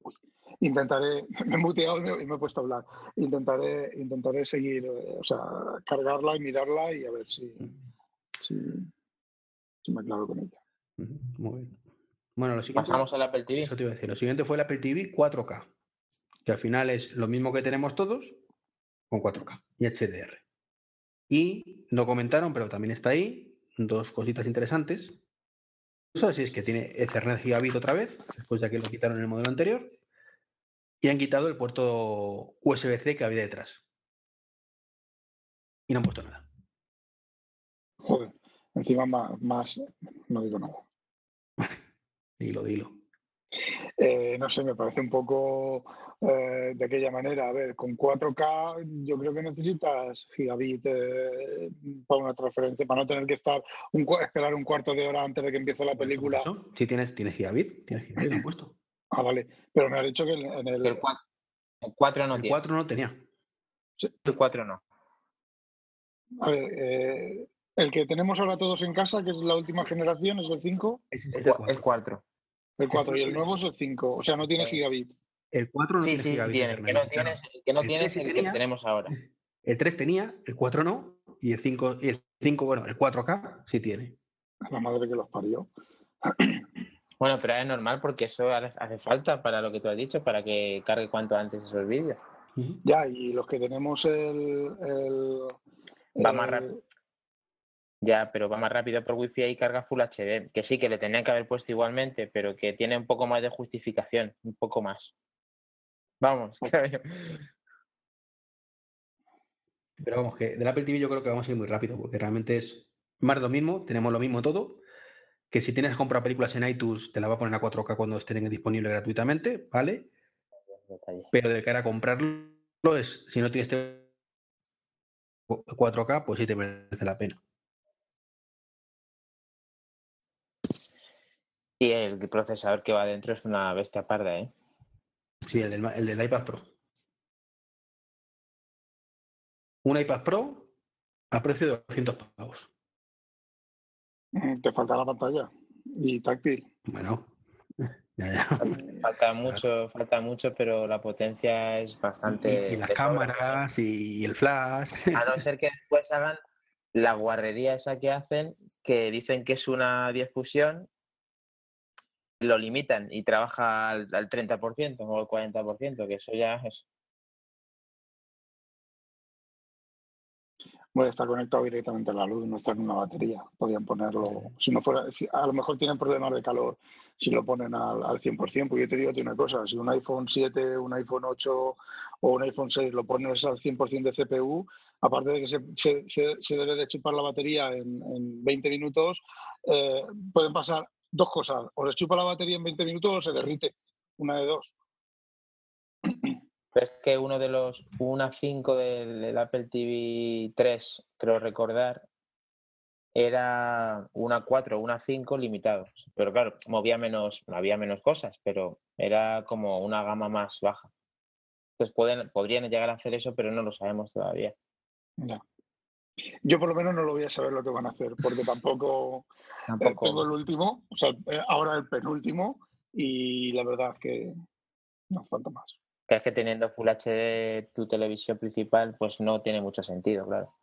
Uy. Intentaré, me he muteado y me, y me he puesto a hablar. Intentaré, intentaré seguir, eh, o sea, cargarla y mirarla y a ver si, si, si me aclaro con ella. Muy bien. Bueno, lo siguiente. Pasamos al Apple TV. Eso te iba a decir. Lo siguiente fue el Apple TV 4K, que al final es lo mismo que tenemos todos con 4K y HDR. Y no comentaron, pero también está ahí, dos cositas interesantes. Eso sí es que tiene Ethernet Gigabit otra vez, después de que lo quitaron en el modelo anterior. Y han quitado el puerto USB-C que había detrás. Y no han puesto nada. Joder, encima más, más no digo nada. Dilo, dilo. Eh, no sé, me parece un poco eh, de aquella manera. A ver, con 4K yo creo que necesitas gigabit eh, para una transferencia, para no tener que estar un, esperar un cuarto de hora antes de que empiece la película. Sí, tienes, tienes Gigabit, tienes Gigabit, lo han puesto. Ah, vale. Pero me ha dicho que en en el, El 4, el 4 no El tiene. 4 no tenía. El 4 no. A ver, eh, el que tenemos ahora todos en casa, que es la última generación, es el 5, Ese El es el 4. El 4. 4. el 4 y el nuevo es el 5, o sea, no tiene Es- gigabit. El 4 no Sí, tiene sí, gigabit. tiene. El que no claro. tienes, el que no El tienes 3 sí es el que tenía. tenemos ahora. El 3 tenía, el 4 no, y el 5, y el 5 bueno, el 4K sí tiene. La madre que los parió. Bueno, pero es normal porque eso hace falta para lo que tú has dicho, para que cargue cuanto antes esos vídeos. Ya, y los que tenemos el. el Va más rápido. Ya, pero va más rápido por wifi y carga Full HD. Que sí, que le tenían que haber puesto igualmente, pero que tiene un poco más de justificación, un poco más. Vamos, creo. Pero vamos, que del Apple TV yo creo que vamos a ir muy rápido, porque realmente es más de lo mismo, tenemos lo mismo todo. Que si tienes que comprar películas en iTunes, te la va a poner a 4K cuando estén disponibles gratuitamente, ¿vale? Pero de cara a comprarlo, es, si no tienes este 4K, pues sí te merece la pena. Y el procesador que va dentro es una bestia parda, ¿eh? Sí, el del, el del iPad Pro. Un iPad Pro a precio de 200 pavos. Mm, Te falta la pantalla y táctil. Bueno, ya, ya. Falta mucho, falta mucho, pero la potencia es bastante. y las sobra. cámaras y, y el flash. A no ser que después hagan la guarrería esa que hacen, que dicen que es una difusión, lo limitan y trabaja al, al 30% o al 40%, que eso ya es. Bueno, está conectado directamente a la luz, no está en una batería. Podrían ponerlo, si no fuera, a lo mejor tienen problemas de calor si lo ponen al, al 100%, porque yo te digo una cosa, si un iPhone 7, un iPhone 8 o un iPhone 6 lo pones al 100% de CPU, aparte de que se, debe de chupar la batería en, en 20 minutos, eh, pueden pasar dos cosas, o se chupa la batería en 20 minutos o se derrite, una de dos. Pero es que uno de los, una 5 del, del Apple TV 3, creo recordar, era una 4 o una 5 limitados. Pero claro, movía menos, había menos cosas, pero era como una gama más baja. Entonces pueden, podrían llegar a hacer eso, pero no lo sabemos todavía. Ya. Yo por lo menos no lo voy a saber lo que van a hacer, porque tampoco eh, tengo el último, o sea, eh, ahora el penúltimo, y la verdad es que no falta más. Que es que teniendo Full HD tu televisión principal, pues no tiene mucho sentido, claro.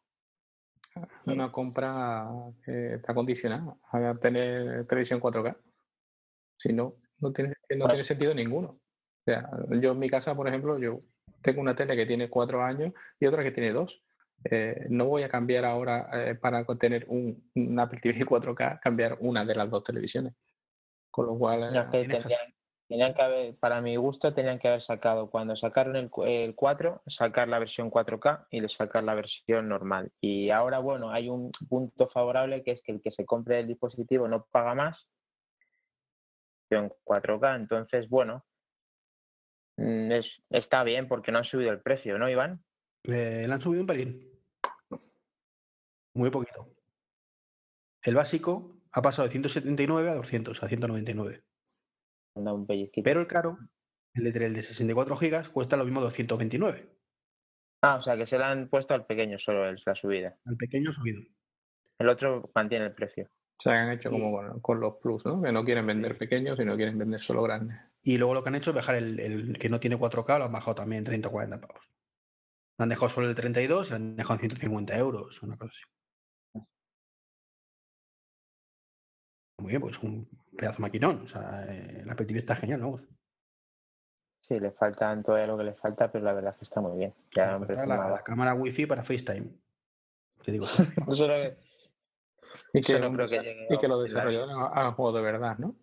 Una compra que está condicionada a tener televisión 4K. Si no, no tiene, no Pues- tiene sentido ninguno. O sea, yo en mi casa, por ejemplo, yo tengo una tele que tiene cuatro años y otra que tiene dos. Eh, no voy a cambiar ahora eh, para tener un, un Apple TV 4K, cambiar una de las dos televisiones. Con lo cual, No, que tendrían, Tenían que haber, para mi gusto, tenían que haber sacado, cuando sacaron el, cu- el 4, sacar la versión 4K y le sacar la versión normal. Y ahora, bueno, hay un punto favorable que es que el que se compre el dispositivo no paga más en 4K. Entonces, bueno, mm, es- está bien porque no han subido el precio, ¿no, Iván? Eh, le han subido un pelín. Muy poquito. El básico ha pasado de 179 a 200, a 199. Anda un pellizquito. Pero el caro, el de, el de 64 gigas, cuesta lo mismo 229. Ah, o sea, que se la han puesto al pequeño solo el- la subida. Al pequeño subido. El otro mantiene el precio. O sea, han hecho Sí. como con, con los Plus, ¿no? Que no quieren vender pequeños, sino quieren vender solo grandes. Y luego lo que han hecho es bajar el, el que no tiene 4K, lo han bajado también 30 o 40 pavos. Lo han dejado solo el 32 y lo han dejado en 150 euros, una cosa así. Muy bien, pues un pedazo maquinón. O sea, eh, el Apple TV está genial, vamos. Sí, le faltan todo lo que le falta, pero la verdad es que está muy bien. Ya la, la cámara wifi para FaceTime. Te digo. Eso no que- Y que, no creo que llegue y que los a funcionar. desarrolladores hagan juegos de verdad, ¿no?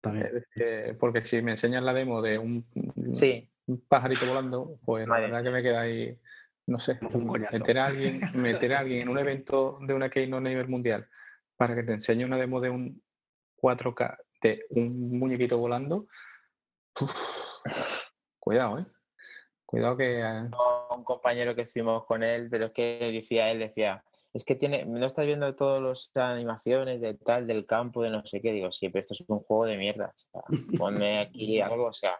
También. Porque si me enseñan la demo de un, Sí, un pajarito volando, pues la verdad que me queda ahí, no sé, Un meter a alguien, meter a alguien en un evento de una Keynote a nivel mundial para que te enseñe una demo de un 4K de un muñequito volando. uf, cuidado, eh. Cuidado que eh, un compañero que estuvimos con él, pero es que decía, él decía, es que tiene, no estás viendo todas las animaciones de tal, del campo, de no sé qué. Digo, sí, pero esto es un juego de mierda. O sea, ponme aquí algo, o sea,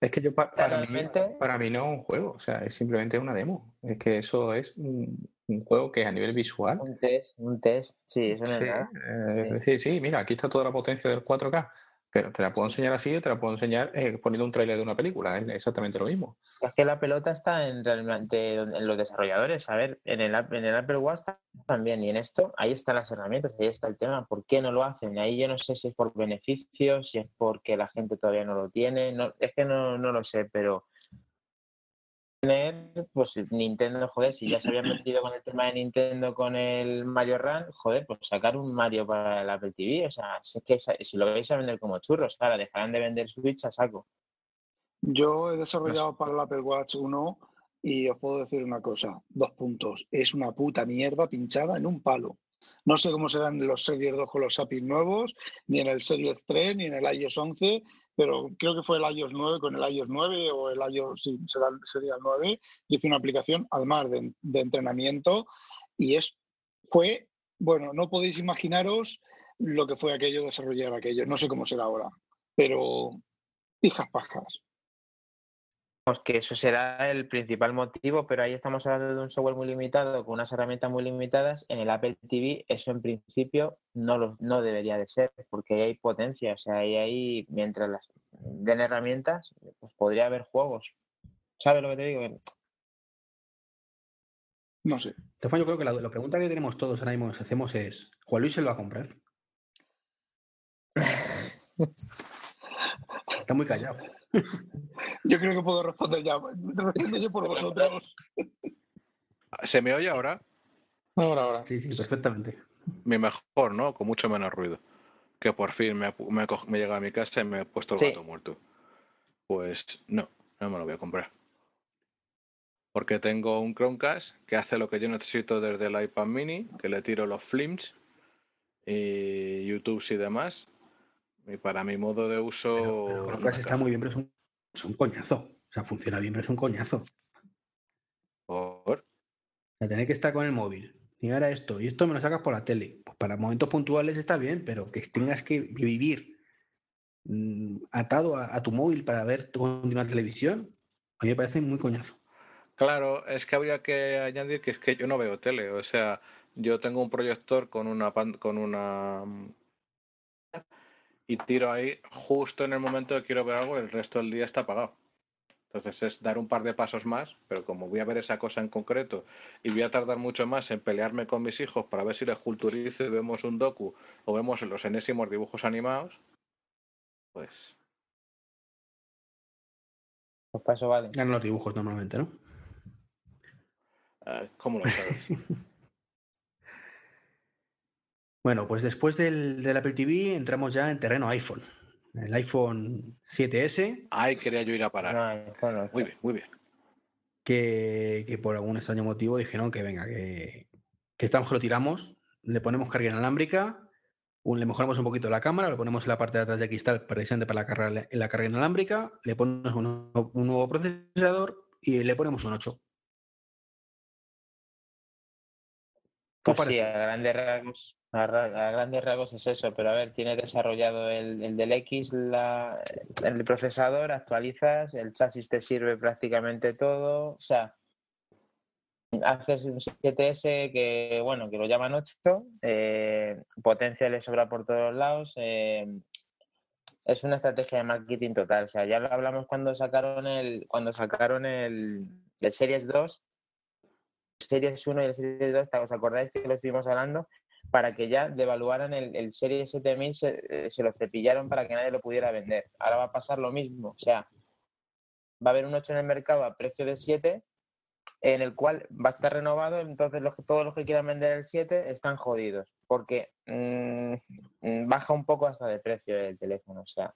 es que yo pa- para, mí, realmente- para mí no es un juego, o sea, es simplemente una demo. Es que eso es un, un juego que a nivel visual un test, un test, sí, eso no Sí, es nada. eh, es Sí. decir, sí, mira, aquí está toda la potencia del 4K, pero te la puedo enseñar así o te la puedo enseñar eh, poniendo un tráiler de una película, es exactamente lo mismo. Es que la pelota está en, realmente en los desarrolladores. A ver, en el, App- en el Apple Watch también, y en esto, ahí están las herramientas, ahí está el tema. ¿Por qué no lo hacen? Ahí yo no sé si es por beneficios, si es porque la gente todavía no lo tiene. No, es que no, no lo sé, pero tener, pues Nintendo, joder, si ya se habían metido con el tema de Nintendo con el Mario Run, joder, pues sacar un Mario para el Apple TV. O sea, si es que si lo vais a vender como churros, ahora dejarán de vender Switch a saco. Yo he desarrollado para el Apple Watch 1 y os puedo decir una cosa, dos puntos. Es una puta mierda pinchada en un palo. No sé cómo serán los Series 2 con los APIs nuevos, ni en el Series 3, ni en el iOS 11, pero creo que fue el iOS 9 con el iOS 9 o el iOS, sí, será, sería el 9. Yo hice una aplicación, además de, de entrenamiento, y es, fue, bueno, no podéis imaginaros lo que fue aquello, desarrollar aquello. No sé cómo será ahora, pero hijas pascas. Pues que eso será el principal motivo, pero ahí estamos hablando de un software muy limitado, con unas herramientas muy limitadas. En el Apple TV, eso en principio no, lo, no debería de ser, porque ahí hay potencia. O sea, ahí, ahí mientras las den herramientas, pues podría haber juegos. ¿Sabes lo que te digo? No sé. Estefan, yo creo que la, la pregunta que tenemos todos ahora mismo nos hacemos es: ¿Juan Luis se lo va a comprar? Está muy callado. Yo creo que puedo responder ya. Respondo yo por vosotros. ¿Se me oye ahora? Ahora, ahora. Sí, sí, perfectamente. Mi mejor, ¿no? Con mucho menos ruido. Que por fin me, me, me he llegado a mi casa y me he puesto el Sí. gato muerto. Pues no, no me lo voy a comprar. Porque tengo un Chromecast que hace lo que yo necesito desde el iPad mini, que le tiro los films y YouTube y demás. Y para mi modo de uso. Pero, pero está muy bien, pero es un, es un coñazo. O sea, funciona bien, pero es un coñazo. O Por- sea, tener que estar con el móvil. Y ahora esto, y esto me lo sacas por la tele. Pues para momentos puntuales está bien, pero que tengas que vivir mm, atado a, a tu móvil para ver tu continua televisión, a mí me parece muy coñazo. Claro, es que habría que añadir que es que yo no veo tele, o sea, yo tengo un proyector con una pan- con una mm, y tiro ahí justo en el momento que quiero ver algo, el resto del día está apagado. Entonces es dar un par de pasos más, pero como voy a ver esa cosa en concreto y voy a tardar mucho más en pelearme con mis hijos para ver si les culturizo y vemos un docu o vemos los enésimos dibujos animados, pues Pues para eso vale. Ganan los dibujos normalmente, ¿no? eh, ¿cómo lo sabes? Bueno, pues después del, del Apple TV entramos ya en terreno iPhone. el iPhone 7S, Ahí quería yo ir a parar. No, iPhone ocho. Muy bien, muy bien. que, que por algún extraño motivo dijeron que venga, que, que esta mejor lo tiramos, le ponemos carga inalámbrica, un- le mejoramos un poquito la cámara, lo ponemos en la parte de atrás de cristal precisamente para la carga, la carga inalámbrica, le ponemos un, un nuevo procesador y le ponemos un 8. ¿Qué os Pues sí, a grandes rasgos, a, ra- a grandes rasgos es eso, pero a ver, tiene desarrollado el, el del X la, el procesador, actualizas, el chasis te sirve prácticamente todo, o sea, haces un 7S que, bueno, que lo llaman 8, eh, potencia le sobra por todos lados, eh, es una estrategia de marketing total, o sea, ya lo hablamos cuando sacaron el, cuando sacaron el, el Series 2, Series 1 y el Series 2, ¿os acordáis que lo estuvimos hablando? Para que ya devaluaran el, el Series 7000, se, eh, se lo cepillaron para que nadie lo pudiera vender. Ahora va a pasar lo mismo, o sea, va a haber un 8 en el mercado a precio de 7, en el cual va a estar renovado, entonces los, todos los que quieran vender el 7 están jodidos, porque mm, mm, baja un poco hasta de precio el teléfono, o sea,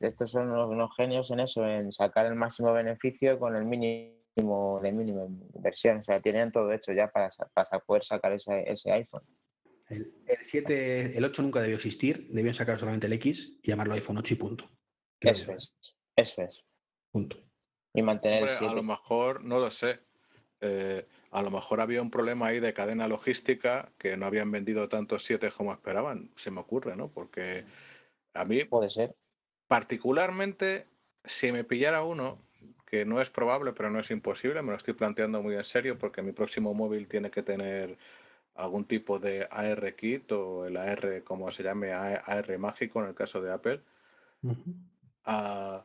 estos son unos, unos genios en eso, en sacar el máximo beneficio con el mínimo de mínima inversión. O sea, tenían todo hecho ya para, para poder sacar ese, ese iPhone. El, el 7, el 8 nunca debió existir, debían sacar solamente el X y llamarlo iPhone 8 y punto. Creo Eso es. Eso es. Punto. Y mantener Hombre, el a 7. lo mejor, no lo sé. eh, a lo mejor había un problema ahí de cadena logística que no habían vendido tantos 7 como esperaban. Se me ocurre, ¿no? Porque a mí, Puede ser. particularmente, si me pillara uno, que no es probable, pero no es imposible, me lo estoy planteando muy en serio porque mi próximo móvil tiene que tener algún tipo de AR kit o el AR, como se llame, AR mágico en el caso de Apple. Ah,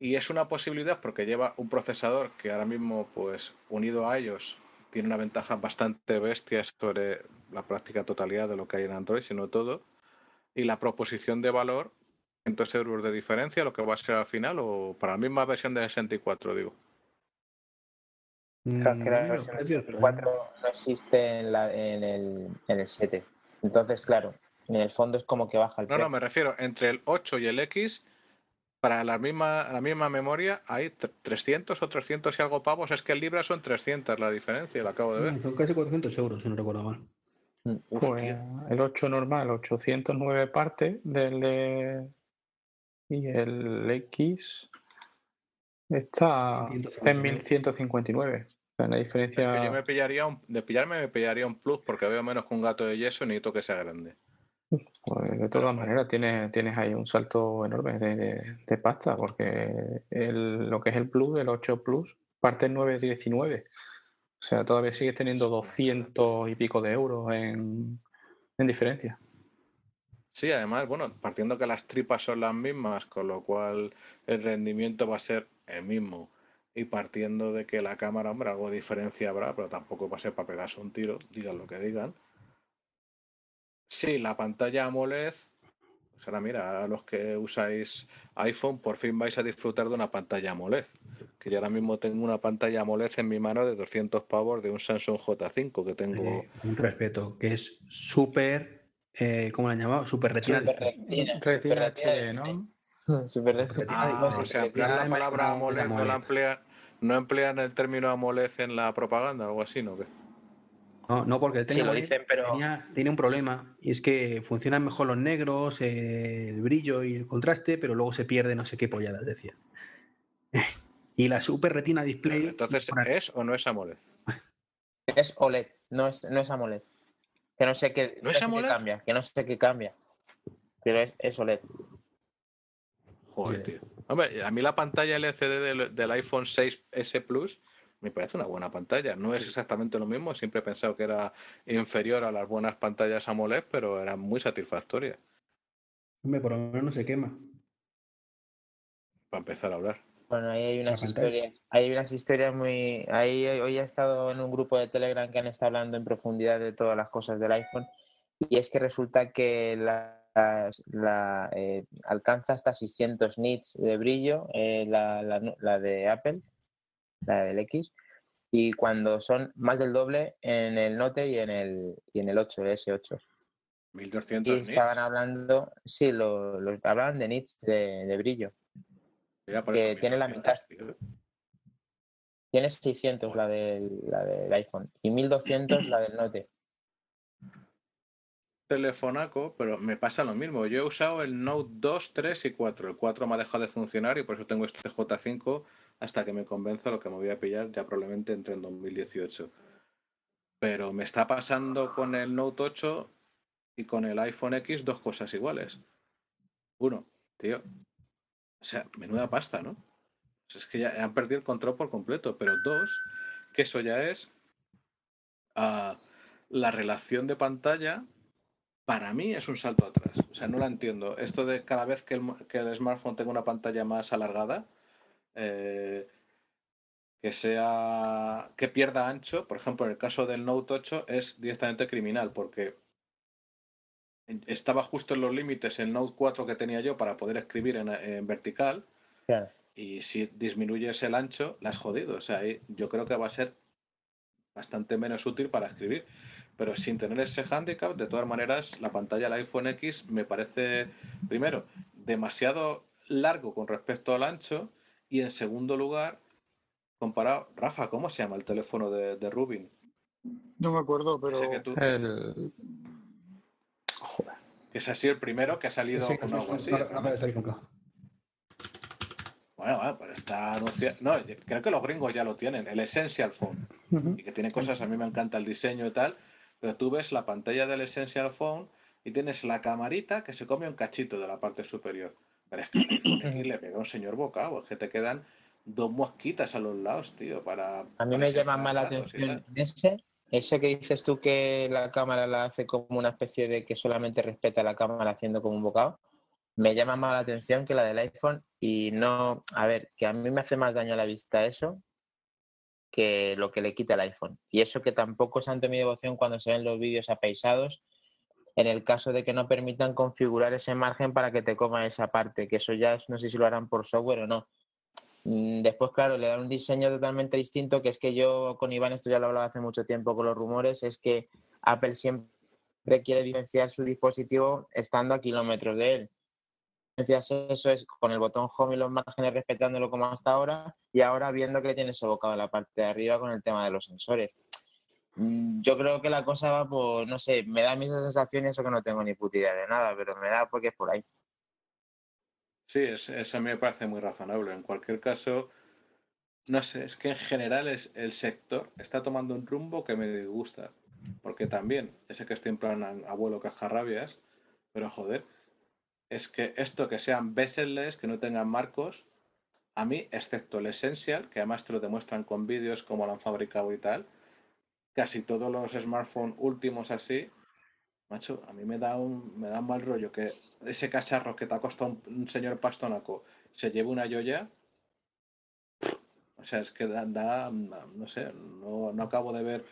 y es una posibilidad porque lleva un procesador que ahora mismo, pues unido a ellos, tiene una ventaja bastante bestia sobre la práctica totalidad de lo que hay en Android, sino todo. Y la proposición de valor, 500 euros de diferencia, lo que va a ser al final, o para la misma versión de 64, digo. Claro, que la los versión de precios, pero 64 no existe en, la, en, el, en el 7. Entonces, claro, en el fondo es como que baja el No, precio. no, me refiero entre el 8 y el X, para la misma, la misma memoria hay tr- 300 o 300 y algo pavos. Es que el Libra son 300 la diferencia, lo acabo de ver. Mm, Son casi 400 euros, si no recuerdo mal. Mm. Pues el 8 normal, 809 partes del de... Y el X está 1159. en 1159. O sea, la Es diferencia... que yo me pillaría un, de pillarme me pillaría un plus porque veo menos que un gato de yeso y necesito que sea grande. Pues de todas maneras, tienes, tienes ahí un salto enorme de, de- de pasta, porque el- lo que es el Plus, el 8 Plus, parte en 919. O sea, todavía sigues teniendo 200 y pico de euros en, en diferencia. Sí, además, bueno, partiendo que las tripas son las mismas, con lo cual el rendimiento va a ser el mismo. Y partiendo de que la cámara, hombre, algo de diferencia habrá, pero tampoco va a ser para pegarse un tiro, digan lo que digan. Sí, la pantalla AMOLED, o sea, mira, a los que usáis iPhone, por fin vais a disfrutar de una pantalla AMOLED. Que yo ahora mismo tengo una pantalla AMOLED en mi mano de 200 pavos de un Samsung J5 que tengo. Un respeto, que es súper, eh, ¿cómo lo han llamado? Súper retina. Display. retina, Retina HD. ¿no? Súper Retina retina. Ah, o sea, emplean la palabra AMOLED, no, la emplean, no emplean el término AMOLED en la propaganda, algo así, ¿no? ¿Qué? No, no, porque el Sí, tema lo dicen, pero- tenía, tiene un problema y es que funcionan mejor los negros, eh, el brillo y el contraste, pero luego se pierde no sé qué polladas, decía. Y la super retina display. Entonces, ¿es o no es AMOLED? Es OLED, no es, no es AMOLED. Que no sé qué, ¿No es sé qué AMOLED? cambia, que no sé qué cambia. Pero es, es OLED. Joder, Sí. tío. Hombre, a mí la pantalla LCD del, del iPhone 6S Plus me parece una buena pantalla. No es exactamente lo mismo, siempre he pensado que era inferior a las buenas pantallas AMOLED, pero era muy satisfactoria Hombre, por lo menos no se quema. para empezar a hablar. Bueno, ahí hay unas historias, hay unas historias muy. Ahí hoy he estado en un grupo de Telegram que han estado hablando en profundidad de todas las cosas del iPhone. Y es que resulta que la, eh, alcanza hasta 600 nits de brillo, eh, la, la nu- la de Apple, la del X, y cuando son más del doble en el Note y en el, y en el 8, el S8. 1200 Y nits. estaban hablando, sí, lo, lo- hablaban de nits, de, de brillo. Que tiene la 1200, tío. Tiene 600 la del, la del iPhone y 1200 la del Note. telefonaco, pero me pasa lo mismo. Yo he usado el Note 2, 3 y 4. El 4 me ha dejado de funcionar y por eso tengo este J5 hasta que me convenza lo que me voy a pillar ya probablemente entre en 2018. Pero me está pasando con el Note 8 y con el iPhone X dos cosas iguales. Uno, tío, o sea, menuda pasta, ¿no? Pues es que ya han perdido el control por completo. Pero dos, que eso ya es ah, la relación de pantalla para mí es un salto atrás. O sea, no la entiendo. Esto de cada vez que el, smartphone tenga una pantalla más alargada, eh, que sea que pierda ancho, por ejemplo, en el caso del Note 8 es directamente criminal porque estaba justo en los límites el Note 4 que tenía yo para poder escribir en, en vertical Claro. y si disminuyes el ancho, la has jodido. O sea, ahí yo creo que va a ser bastante menos útil para escribir. Pero sin tener ese handicap, de todas maneras, la pantalla del iPhone X me parece, primero, demasiado largo con respecto al ancho y en segundo lugar, comparado, Rafa, ¿cómo se llama el teléfono de, de Rubin? No me acuerdo, pero que, tú, El... Que es así el primero que ha salido Sí, con algo sí, así. no- nunca. Bueno, bueno, pero está anunciado. No, creo que los gringos ya lo tienen, el Essential Phone. y que tiene cosas, a mí me encanta el diseño y tal, pero tú ves la pantalla del Essential Phone y tienes la camarita que se come un cachito de la parte superior. Pero es que X le pega un señor bocado, es que te quedan dos mosquitas a los lados, tío, para... A mí para me llama más la atención ese, ese que dices tú que la cámara la hace como una especie de que solamente respeta la cámara haciendo como un bocado. Me llama más la atención que la del iPhone y no, a ver, que a mí me hace más daño a la vista eso que lo que le quita el iPhone. Y eso que tampoco es ante mi devoción cuando se ven los vídeos apaisados, en el caso de que no permitan configurar ese margen para que te coma esa parte, que eso ya es, no sé si lo harán por software o no. Mm, Después, claro, le dan un diseño totalmente distinto, que es que yo con Iván, esto ya lo hablaba hace mucho tiempo con los rumores, es que Apple siempre quiere diferenciar su dispositivo estando a kilómetros de él. Eso es con el botón home y los márgenes respetándolo como hasta ahora y ahora viendo que tiene sobocado en la parte de arriba con el tema de los sensores. Mm, Yo creo que la cosa va por, no sé, me da misma sensación y eso que no tengo ni puta idea de nada, pero me da porque es por ahí. Sí, es- eso a mí me parece muy razonable. En cualquier caso, no sé, es que en general es, el sector está tomando un rumbo que me disgusta. Porque también, ese que estoy en plan abuelo cajarrabias, pero joder, es que esto que sean bezel-less, que no tengan marcos, a mí, excepto el Essential, que además te lo demuestran con vídeos como lo han fabricado y tal, casi todos los smartphones últimos así, macho, a mí me da un, me da un mal rollo que ese cacharro que te ha costado un, señor pastonaco se lleve una joya. O sea, es que da, da- no sé, no, no acabo de ver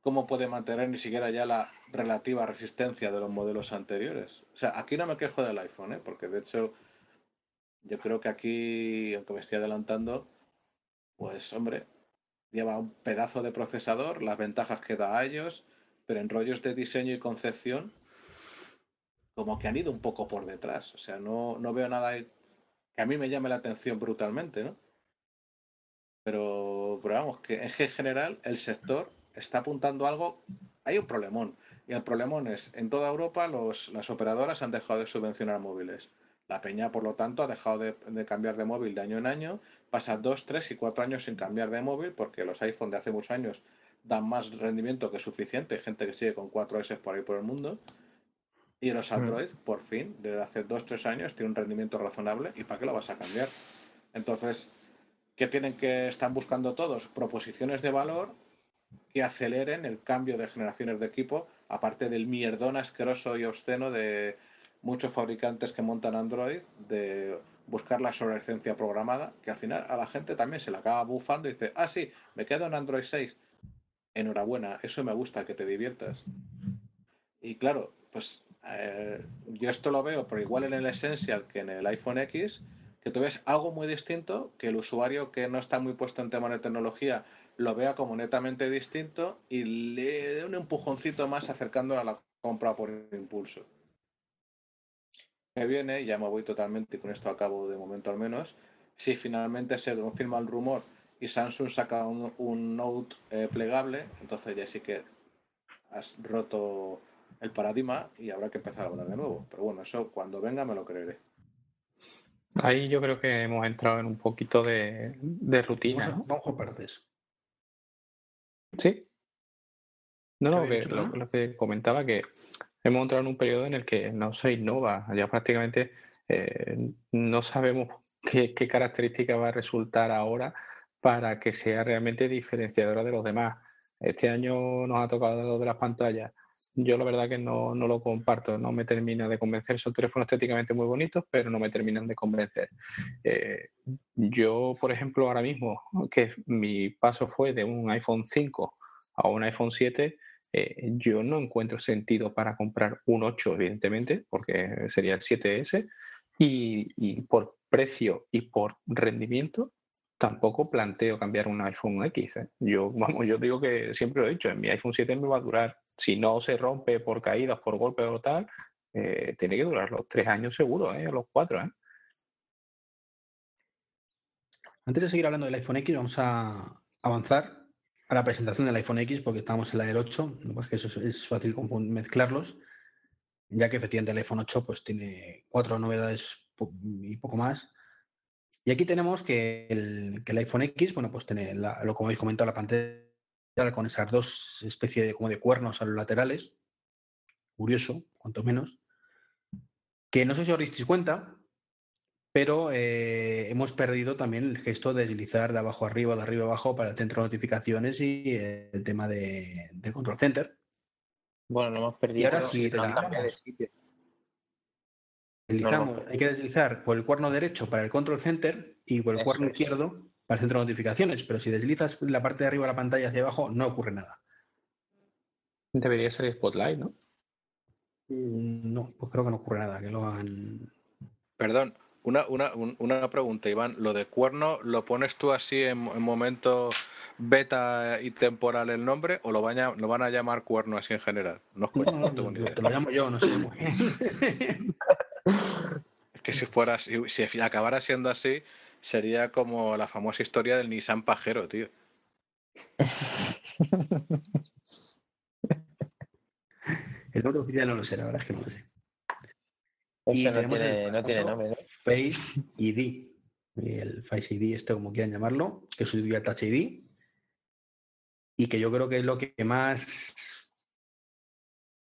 cómo puede mantener ni siquiera ya la relativa resistencia de los modelos anteriores. O sea, aquí no me quejo del iPhone, ¿eh? porque de hecho yo creo que aquí, aunque me estoy adelantando, pues hombre, lleva un pedazo de procesador, las ventajas que da a ellos, pero en rollos de diseño y concepción, como que han ido un poco por detrás. O sea, no, no veo nada que a mí me llame la atención brutalmente, ¿no? Pero, pero vamos, que en general el sector está apuntando algo. Hay un problemón. Y el problemón es, en toda Europa los, las operadoras han dejado de subvencionar móviles. La peña, por lo tanto, ha dejado de, de cambiar de móvil de año en año. Pasa dos, tres y cuatro años sin cambiar de móvil porque los iPhone de hace muchos años dan más rendimiento que suficiente. Gente que sigue con 4S por ahí por el mundo. Y los Android, por fin, desde hace dos, tres años, tienen un rendimiento razonable. ¿Y para qué lo vas a cambiar? Entonces, ¿qué tienen que están buscando todos? Proposiciones de valor que aceleren el cambio de generaciones de equipo, aparte del mierdón asqueroso y obsceno de muchos fabricantes que montan Android, de buscar la sobrescencia programada, que al final a la gente también se la acaba bufando y dice, ah, sí, me quedo en Android 6. Enhorabuena, eso me gusta, que te diviertas. Y claro, pues eh, yo esto lo veo, pero igual en el Essential que en el iPhone X, que tú ves algo muy distinto, que el usuario que no está muy puesto en temas de tecnología lo vea como netamente distinto y le dé un empujoncito más acercándolo a la compra por impulso. Me viene, ya me voy totalmente y con esto acabo de momento al menos, si finalmente se confirma el rumor y Samsung saca un, Note eh, plegable, entonces ya sí que has roto el paradigma y habrá que empezar a hablar de nuevo. Pero bueno, eso cuando venga me lo creeré. Ahí yo creo que hemos entrado en un poquito de, rutina. Vamos, vamos por partes. Sí. No, no, lo, que comentaba que hemos entrado en un periodo en el que no se innova. Ya prácticamente eh, no sabemos qué, qué característica va a resultar ahora para que sea realmente diferenciadora de los demás. Este año nos ha tocado lo de las pantallas. Yo la verdad que no, no, lo comparto, no me termina de convencer. Son teléfonos estéticamente muy bonitos, pero no me terminan de convencer. Eh, yo, por ejemplo, ahora mismo, que mi paso fue de un iPhone 5 a un iPhone 7, eh, yo no encuentro sentido para comprar un 8, evidentemente, porque sería el 7S, y, por precio y por rendimiento, tampoco planteo cambiar un iPhone X. ¿eh? Yo, vamos, yo digo que siempre lo he dicho, en mi iPhone 7 me va a durar, si no se rompe por caídas, por golpes o tal, eh, tiene que durar los tres años seguro, ¿eh? los cuatro. ¿eh? Antes de seguir hablando del iPhone X, vamos a avanzar a la presentación del iPhone X, porque estamos en la del 8, que eso es fácil mezclarlos, ya que efectivamente el iPhone 8 pues, tiene cuatro novedades y poco más. Y aquí tenemos que el, iPhone X, bueno, pues tiene, lo como habéis comentado, la pantalla con esas dos especies de, como de cuernos a los laterales. Curioso, cuanto menos. Que no sé si os disteis cuenta, pero eh, hemos perdido también el gesto de deslizar de abajo arriba, de arriba abajo para el centro de notificaciones y el tema de, del control center. Bueno, lo hemos perdido. Y ahora sí, hay que deslizar por el cuerno derecho para el control center y por el cuerno izquierdo para el centro de notificaciones. Pero si deslizas la parte de arriba de la pantalla hacia abajo, no ocurre nada. Debería ser Spotlight, ¿no? Mm, no, pues creo que no ocurre nada, que lo hagan. Perdón, una, una, pregunta, Iván. ¿Lo de cuerno lo pones tú así en, momento beta y temporal el nombre o lo van, a, lo van a llamar cuerno así en general? No, no, tengo ni idea. Te lo llamo yo, no sé Es que si fuera si, acabara siendo así, sería como la famosa historia del Nissan pajero, tío. El nombre oficial no lo sé, la verdad es que no lo sé y no tiene, no tiene nombre. Face ID. El Face ID, este como quieran llamarlo, que sustituye al Touch ID. Y que yo creo que es lo que más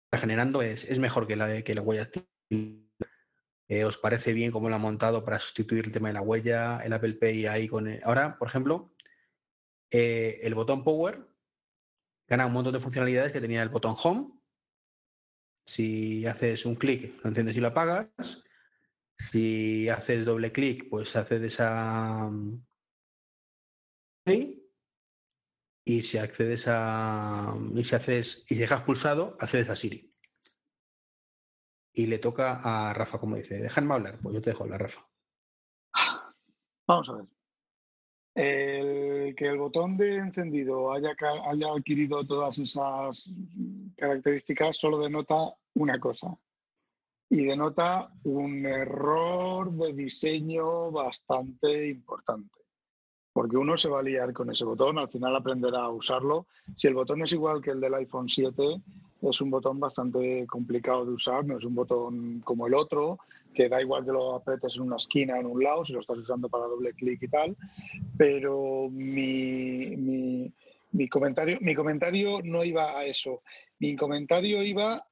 está generando es, es mejor que la, que la huella eh, ¿Os parece bien cómo lo ha montado para sustituir el tema de la huella, el Apple Pay ahí con... Ahora, por ejemplo, eh, el botón Power gana un montón de funcionalidades que tenía el botón Home si haces un clic, lo enciendes y lo apagas. Si haces doble clic, pues accedes a. Y si accedes a. Y si haces. Y si dejas pulsado, accedes a Siri. Y le toca a Rafa, como dice, déjame hablar. Pues yo te dejo hablar, Rafa. Vamos a ver. El que el botón de encendido haya, haya adquirido todas esas características solo denota una cosa. Y denota un error de diseño bastante importante. Porque uno se va a liar con ese botón, al final aprenderá a usarlo. Si el botón es igual que el del iPhone 7, es un botón bastante complicado de usar, no es un botón como el otro, que da igual que lo apretes en una esquina en un lado, si lo estás usando para doble clic y tal, pero mi, mi, comentario, mi comentario no iba a eso, mi comentario iba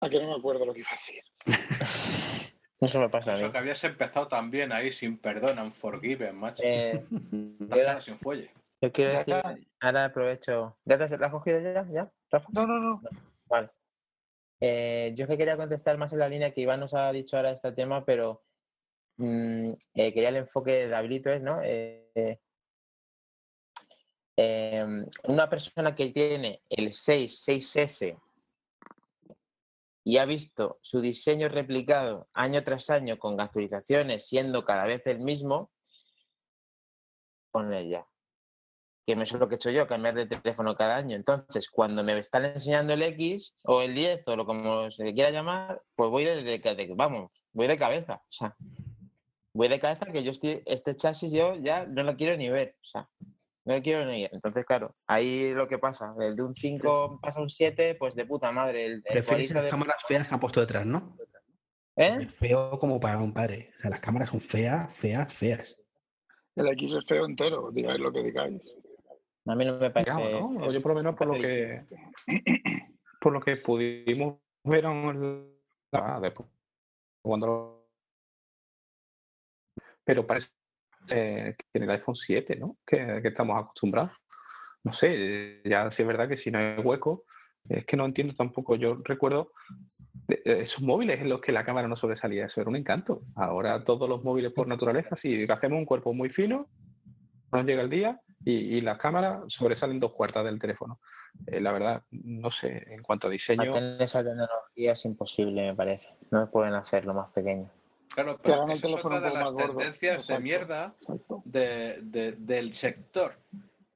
a que no me acuerdo lo que iba a decir. Eso me pasa a Eso que habías empezado también ahí sin perdón, unforgiven, macho. Eh, sin fuelle. Yo quiero decir, ahora aprovecho. ¿Ya te has cogido ya, ya, Rafa? No, no, no. Vale. Eh, yo que quería contestar más en la línea que Iván nos ha dicho ahora este tema, pero mm, eh, quería el enfoque de Davidito, es, ¿no? Eh, una persona que tiene el 6, 6S y ha visto su diseño replicado año tras año con actualizaciones siendo cada vez el mismo, ponle ya. Que me es lo que he hecho yo, cambiar de teléfono cada año. Entonces, cuando me están enseñando el X o el 10 o lo como se le quiera llamar, pues voy de, de- de- vamos, voy de cabeza. O sea, voy de cabeza que yo estoy, este chasis yo ya no lo quiero ni ver. O sea, no lo quiero ni ver. Entonces, claro, ahí lo que pasa. El de un 5 pasa a un 7, pues de puta madre. El, el cuadrito las de- cámaras feas que han puesto detrás, ¿no? ¿Eh? Es feo como para un padre. O sea, las cámaras son feas, feas, feas. El X es feo entero, digáis lo que digáis. A mí no me parece. Digamos, ¿no? Yo por lo menos por lo que por lo que pudimos ver en la- después, cuando lo- pero parece eh, que en el iPhone 7, ¿no? Que, que estamos acostumbrados. No sé, ya sí es verdad que si no hay hueco, es que no entiendo tampoco. Yo recuerdo eh, esos móviles en los que la cámara no sobresalía, eso era un encanto. Ahora todos los móviles por naturaleza, si hacemos un cuerpo muy fino, nos llega el día y, y las cámaras sobresalen dos cuartas del teléfono. Eh, la verdad, no sé, en cuanto a diseño, Mantener esa tecnología es imposible, me parece. No pueden hacerlo más pequeño. Claro, pero esa es teléfono otra de las tendencias de mierda Exacto. de- de- del sector.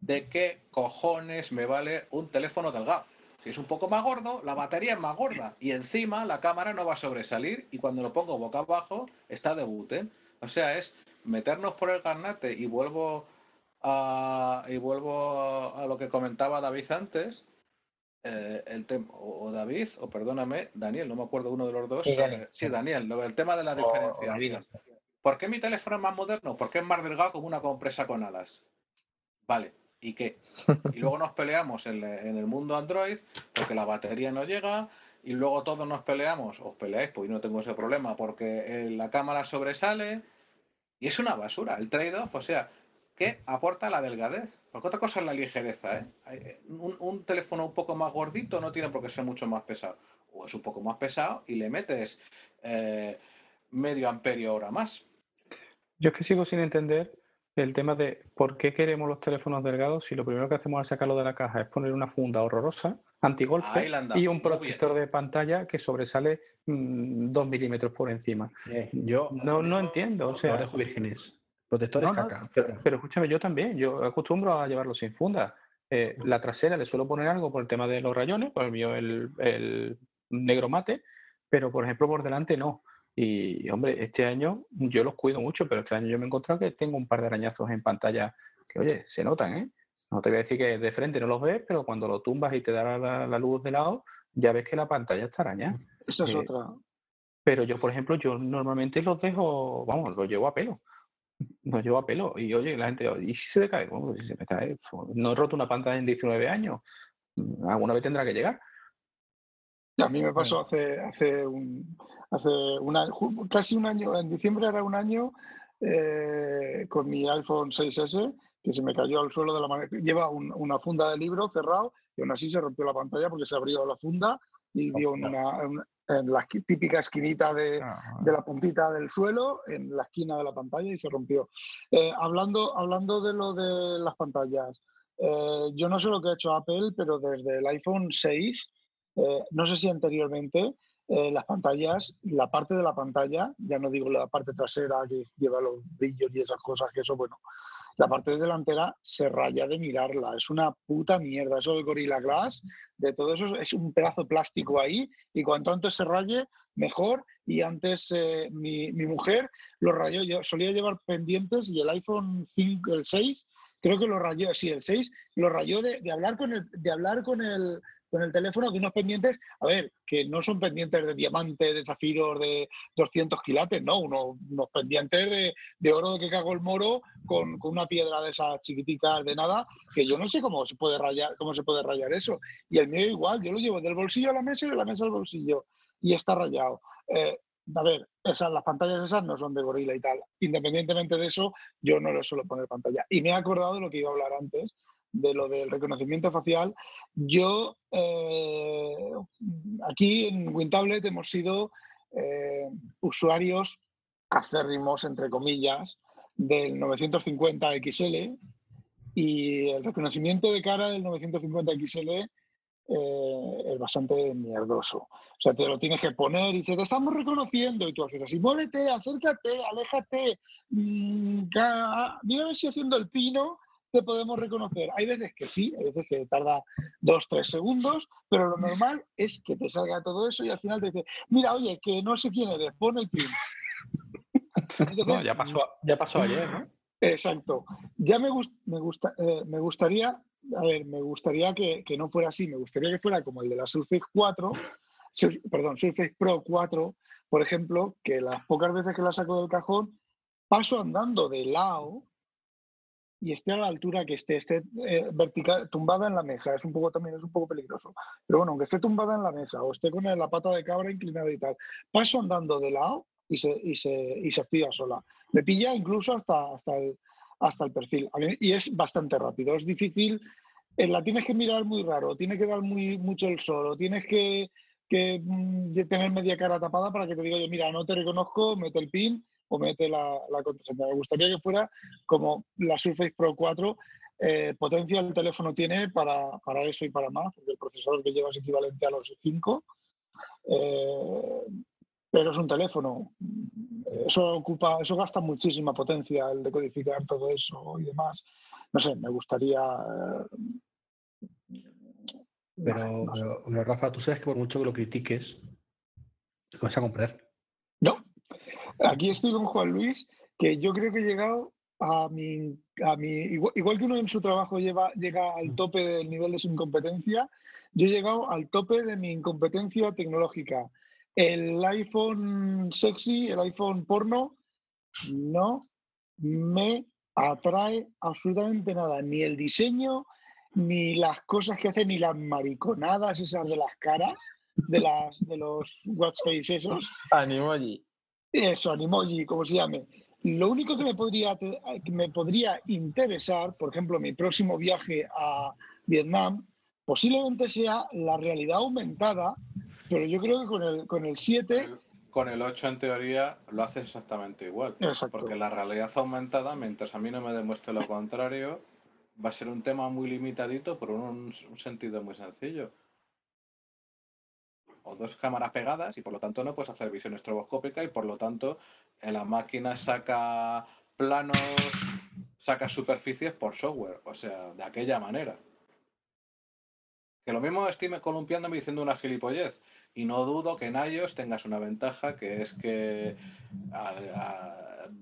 ¿De qué cojones me vale un teléfono delgado? Si es un poco más gordo, la batería es más gorda y encima la cámara no va a sobresalir y cuando lo pongo boca abajo está de buten. O sea, es meternos por el garnate y vuelvo a, y vuelvo a lo que comentaba David antes. eh, el tema, o o David, o perdóname, Daniel, no me acuerdo uno de los dos. Sí, Daniel. eh, sí, Daniel, lo del tema de la O- o diferenciación. ¿Por qué mi teléfono es más moderno? Porque es más delgado como una compresa con alas. Vale, ¿y qué? Y luego nos peleamos en, en el mundo Android porque la batería no llega y luego todos nos peleamos, os peleáis, pues yo no tengo ese problema porque eh, la cámara sobresale y es una basura. El trade-off, o sea, ¿qué aporta la delgadez? Porque otra cosa es la ligereza, ¿eh? Hay- Un, un teléfono un poco más gordito no tiene por qué ser mucho más pesado. O es un poco más pesado y le metes eh, medio amperio hora más. yo es que sigo sin entender el tema de por qué queremos los teléfonos delgados si lo primero que hacemos al sacarlo de la caja es poner una funda horrorosa, antigolpe y un protector de pantalla que sobresale mm, dos milímetros por encima. Eh, yo No, no entiendo, o sea, dejo vírgenes. Protectores No, no, caca. pero, pero escúchame, yo también, yo acostumbro a llevarlo sin funda. Eh, la trasera le suelo poner algo por el tema de los rayones, por el mío el, el negro mate, pero por ejemplo por delante no. Y hombre, este año yo los cuido mucho, pero este año yo me he encontrado que tengo un par de arañazos en pantalla que, oye, se notan, ¿eh? No te voy a decir que de frente no los ves, pero cuando lo tumbas y te da la, la luz de lado, ya ves que la pantalla está arañada. Esa es Eh, otra. Pero yo, por ejemplo, yo normalmente los dejo, vamos, los llevo a pelo. Los llevo a pelo. Y oye, la gente, ¿y si se me cae? Bueno, si se me cae, no he roto una pantalla en 19 años. Alguna vez tendrá que llegar. A mí me pasó hace, hace, un, hace casi un año, en diciembre era un año, eh, con mi iPhone 6S, que se me cayó al suelo de la manera. Lleva un- una funda de libro cerrado y aún así se rompió la pantalla porque se abrió la funda y dio una, en- la típica esquinita de, de la puntita del suelo en la esquina de la pantalla y se rompió. Eh, hablando, hablando de lo de las pantallas, eh, yo no sé lo que ha hecho Apple, pero desde el iPhone 6, eh, no sé si anteriormente, las pantallas, la parte de la pantalla, ya no digo la parte trasera que lleva los brillos y esas cosas, que eso, bueno, la parte delantera se raya de mirarla, es una puta mierda, eso de Gorilla Glass, de todo eso es un pedazo plástico ahí y cuanto antes se raye, mejor. Y antes eh, mi, mi mujer lo rayó, yo solía llevar pendientes y el iPhone 5, el 6, creo que lo rayó, sí, el 6, lo rayó de, de hablar con el, de hablar con el con el teléfono de unos pendientes, a ver, que no son pendientes de diamante, de zafiros, de 200 quilates, no, unos, unos pendientes de, de oro que cago el moro con, con una piedra de esas chiquiticas de nada, que yo no sé cómo se puede rayar, cómo se puede rayar eso. Y el mío igual, yo lo llevo del bolsillo a la mesa y de la mesa al bolsillo y está rayado. Eh, a ver, esas, las pantallas esas no son de gorila y tal. Independientemente de eso, yo no le suelo poner pantalla. Y me he acordado de lo que iba a hablar antes, de lo del reconocimiento facial. Yo, eh, aquí en WinTablet hemos sido eh, usuarios acérrimos, entre comillas, del 950 XL y el reconocimiento de cara del 950 XL eh, es bastante mierdoso. O sea, te lo tienes que poner y te estamos reconociendo y tú haces así, muévete, acércate, aléjate, mmm, mira si haciendo el pino te podemos reconocer. Hay veces que sí, hay veces que tarda dos, tres segundos, pero lo normal es que te salga todo eso y al final te dice, mira, oye, que no sé quién eres, pon el pin. No, ya, pasó, ya pasó ayer, ¿no? Exacto. Ya me, gust- me, gusta, eh, me gustaría, a ver, me gustaría que, que no fuera así, me gustaría que fuera como el de la Surface 4, Sur- perdón, Surface Pro 4, por ejemplo, que las pocas veces que la saco del cajón, paso andando de lado y esté a la altura que esté, esté eh, vertical, tumbada en la mesa. Es un poco también es un poco peligroso. Pero bueno, aunque esté tumbada en la mesa o esté con la pata de cabra inclinada y tal, paso andando de lado y se, y se, y se activa sola. Me pilla incluso hasta, hasta, el, hasta el perfil. Y es bastante rápido. Es difícil. eh, la tienes que mirar muy raro, tiene que dar muy mucho el sol, o tienes que, que mm, de tener media cara tapada para que te diga, oye, mira, no te reconozco, mete el pin o mete la, la contraseña. Me gustaría que fuera como la Surface Pro 4. eh, potencia el teléfono tiene para, para eso y para más, porque el procesador que lleva es equivalente a los 5. Eh, pero es un teléfono. Eso ocupa, eso gasta muchísima potencia el decodificar todo eso y demás. No sé, me gustaría. eh, no sé, Pero, no sé. pero- pero, Rafa, tú sabes que por mucho que lo critiques, te vas a comprar. No. Aquí estoy con Juan Luis, que yo creo que he llegado a mi. A mi igual, igual que uno en su trabajo lleva, llega al tope del nivel de su incompetencia, yo he llegado al tope de mi incompetencia tecnológica. El iPhone sexy, el iPhone porno, no me atrae absolutamente nada. Ni el diseño, ni las cosas que hace, ni las mariconadas esas de las caras, de, las, de los watch face esos. Animoji. Eso, Animoji, como se llame. Lo único que me podría, que me podría interesar, por ejemplo, mi próximo viaje a Vietnam, posiblemente sea la realidad aumentada, pero yo creo que con el, con el 7, Con el 8 en teoría lo hace exactamente igual. Exacto. Porque la realidad aumentada, mientras a mí no me demuestre lo contrario, va a ser un tema muy limitadito por un, un sentido muy sencillo. Dos cámaras pegadas y por lo tanto no puedes hacer visión estroboscópica y por lo tanto en la máquina saca planos, saca superficies por software. O sea, de aquella manera. Que lo mismo estoy me columpiándome diciendo una gilipollez. Y no dudo que en iOS tengas una ventaja que es que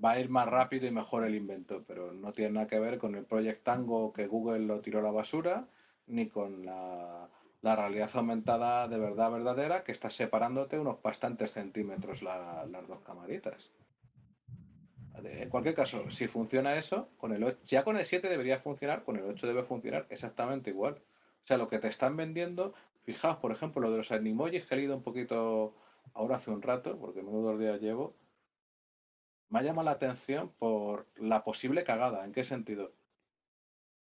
va a ir más rápido y mejor el invento, pero no tiene nada que ver con el Project Tango que Google lo tiró a la basura, ni con la, la realidad aumentada de verdad verdadera que está separándote unos bastantes centímetros la- las dos camaritas. En cualquier caso, si funciona eso, con el 8, ya con el 7 debería funcionar, con el 8 debe funcionar exactamente igual. O sea, lo que te están vendiendo, fijaos, por ejemplo, lo de los animojis que he leído un poquito ahora hace un rato, porque menudos días llevo, me ha llamado la atención por la posible cagada. ¿En qué sentido?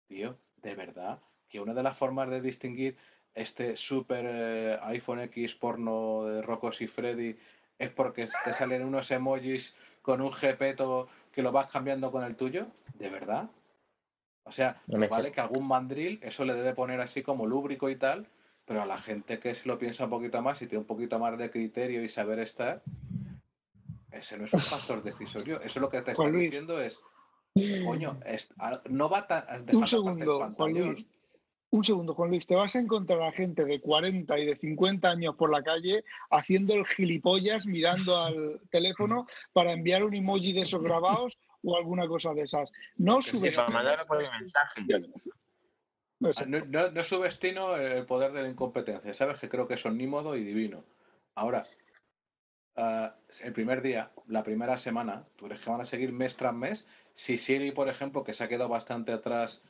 Tío, de verdad, que una de las formas de distinguir este super eh, iPhone X porno de Rocos y Freddy es porque te salen unos emojis con un gepeto que lo vas cambiando con el tuyo. ¿De verdad? O sea, No me vale sé. que algún mandril eso le debe poner así como lúbrico y tal, pero a la gente que se lo piensa un poquito más y tiene un poquito más de criterio y saber estar, ese no es un factor decisorio. Eso lo que te está diciendo es, coño, es- a- no va tan... un segundo, Juan. Luis. Un segundo, Juan Luis. Te vas a encontrar a gente de 40 y de 50 años por la calle haciendo el gilipollas mirando al teléfono para enviar un emoji de esos grabados o alguna cosa de esas. No sí, subes. Mensaje. Ah, No, no, no subestimo el poder de la incompetencia, ¿sabes? Que creo que es omnímodo y divino. Ahora, ah, el primer día, la primera semana, ¿tú crees que van a seguir mes tras mes? Si Siri, por ejemplo, que se ha quedado bastante atrás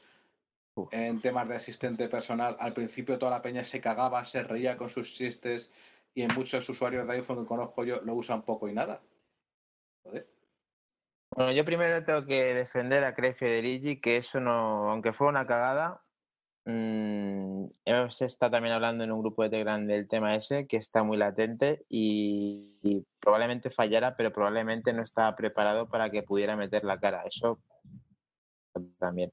en temas de asistente personal, al principio toda la peña se cagaba, se reía con sus chistes y en muchos usuarios de iPhone que conozco yo lo usan poco y nada. Joder. Bueno, yo primero tengo que defender a Craig Federici, que eso no, aunque fue una cagada, mm, hemos estado también hablando en un grupo de Telegram del tema ese, que está muy latente y, y probablemente fallara, pero probablemente no estaba preparado para que pudiera meter la cara. Eso también.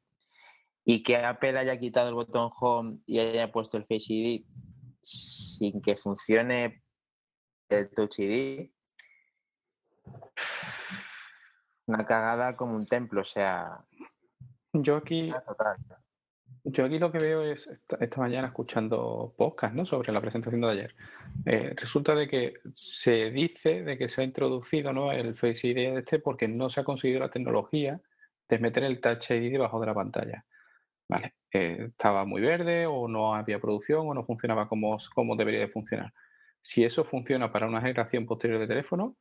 Y que Apple haya quitado el botón Home y haya puesto el Face ID sin que funcione el Touch ID, una cagada como un templo, o sea, Yo aquí, total. yo aquí lo que veo es esta, esta mañana escuchando podcast ¿no? sobre la presentación de ayer. Eh, resulta de que se dice de que se ha introducido ¿no? el Face ID este porque no se ha conseguido la tecnología de meter el Touch ID debajo de la pantalla. Vale, eh, estaba muy verde o no había producción o no funcionaba como, como debería de funcionar. Si eso funciona para una generación posterior de teléfono,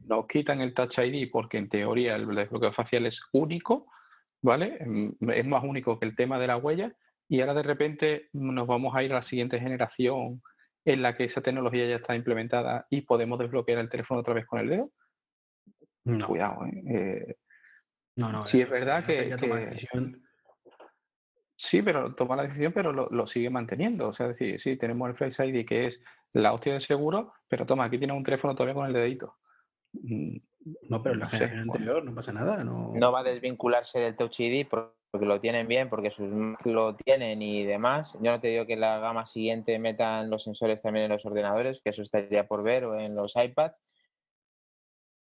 nos quitan el Touch ID porque en teoría el desbloqueo facial es único, ¿vale? Mm, Es más único que el tema de la huella y ahora de repente nos vamos a ir a la siguiente generación en la que esa tecnología ya está implementada y podemos desbloquear el teléfono otra vez con el dedo. No, Cuidado, ¿eh? Eh, no, no. sí, es verdad que-. Sí, pero toma la decisión, pero lo, lo sigue manteniendo. O sea, es decir, sí, tenemos el Face ID que es la hostia de seguro, pero toma, aquí tienes un teléfono todavía con el dedito. Mm, No, pero en la no sé, generación bueno. anterior no pasa nada. No, No va a desvincularse del Touch ID por- porque lo tienen bien, porque sus Mac lo tienen y demás. Yo no te digo que en la gama siguiente metan los sensores también en los ordenadores, que eso estaría por ver, o en los iPads.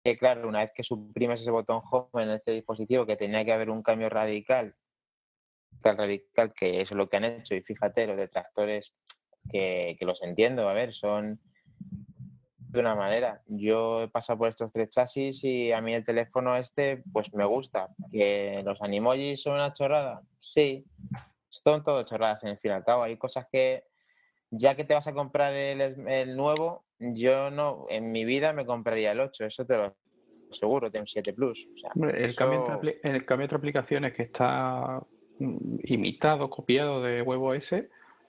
Que claro, una vez que suprimes ese botón Home en este dispositivo, que tenía que haber un cambio radical, radical, que eso es lo que han hecho, y fíjate, los detractores que, que los entiendo, a ver, son de una manera. Yo he pasado por estos tres chasis y a mí el teléfono este, pues me gusta. ¿Que los animojis son una chorrada? Sí, son todo chorradas en el fin y al cabo. Hay cosas que, ya que te vas a comprar el, el nuevo, yo no, en mi vida me compraría el 8, eso te lo aseguro, de un 7 Plus. O sea, Hombre, el, cambio entre, eso- el cambio entre aplicaciones que está imitado, copiado de WebOS,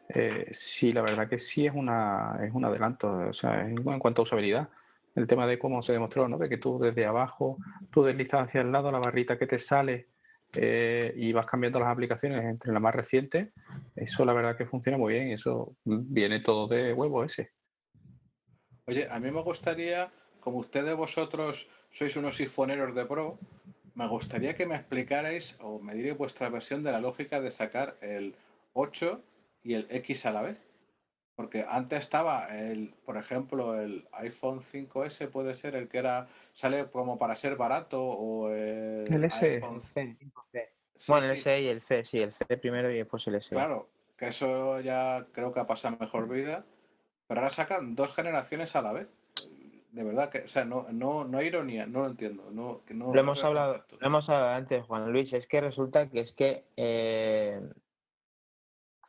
eh, sí, la verdad que sí es, una, es un adelanto. O sea, en, cuanto a usabilidad, el tema de cómo se demostró, ¿no? De que tú desde abajo, tú deslizas hacia el lado la barrita que te sale eh, y vas cambiando las aplicaciones entre la más reciente, eso la verdad que funciona muy bien. Eso mm, viene todo de WebOS. Oye, a mí me gustaría, como ustedes vosotros sois unos sifoneros de pro, me gustaría que me explicarais o me dierais vuestra versión de la lógica de sacar el 8 y el X a la vez. Porque antes estaba el, por ejemplo, el iPhone 5S puede ser el que era, sale como para ser barato o el, El SE. iPhone- C, C. Sí, bueno, el sí. S y el C, sí, el C primero y después el S. Claro, que eso ya creo que ha pasado mejor vida. Pero ahora sacan dos generaciones a la vez. De verdad que, o sea, no, no, no hay ironía, no lo entiendo. No, que no, Lo hemos hablado, lo hemos hablado antes, Juan Luis. Es que resulta que es que eh,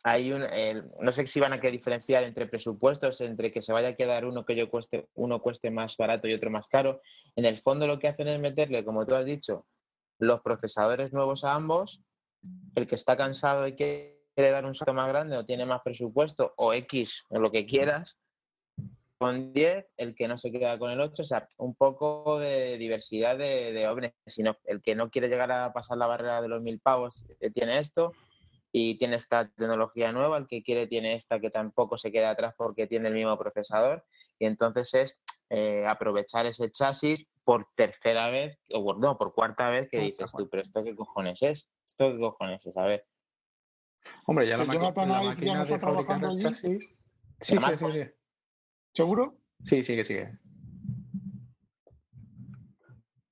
hay un, no sé si van a que diferenciar entre presupuestos, entre que se vaya a quedar uno que yo cueste, uno cueste más barato y otro más caro. En el fondo lo que hacen es meterle, como tú has dicho, los procesadores nuevos a ambos. El que está cansado y quiere dar un salto más grande o tiene más presupuesto o X o lo que quieras, con 10, el que no se queda con el 8, o sea, un poco de diversidad de, de hombres. Sino el que no quiere llegar a pasar la barrera de los mil pavos eh, tiene esto y tiene esta tecnología nueva, el que quiere tiene esta que tampoco se queda atrás porque tiene el mismo procesador. Y entonces es eh, aprovechar ese chasis por tercera vez, o por- no, por cuarta vez que dices tú, pero ¿esto qué cojones es? ¿Esto qué cojones es? A ver. Hombre, ya la, maqui- Jonathan la máquina no de está fabricar el chasis. Sí, sí, sí, sí. ¿Seguro? Sí, sigue, sigue.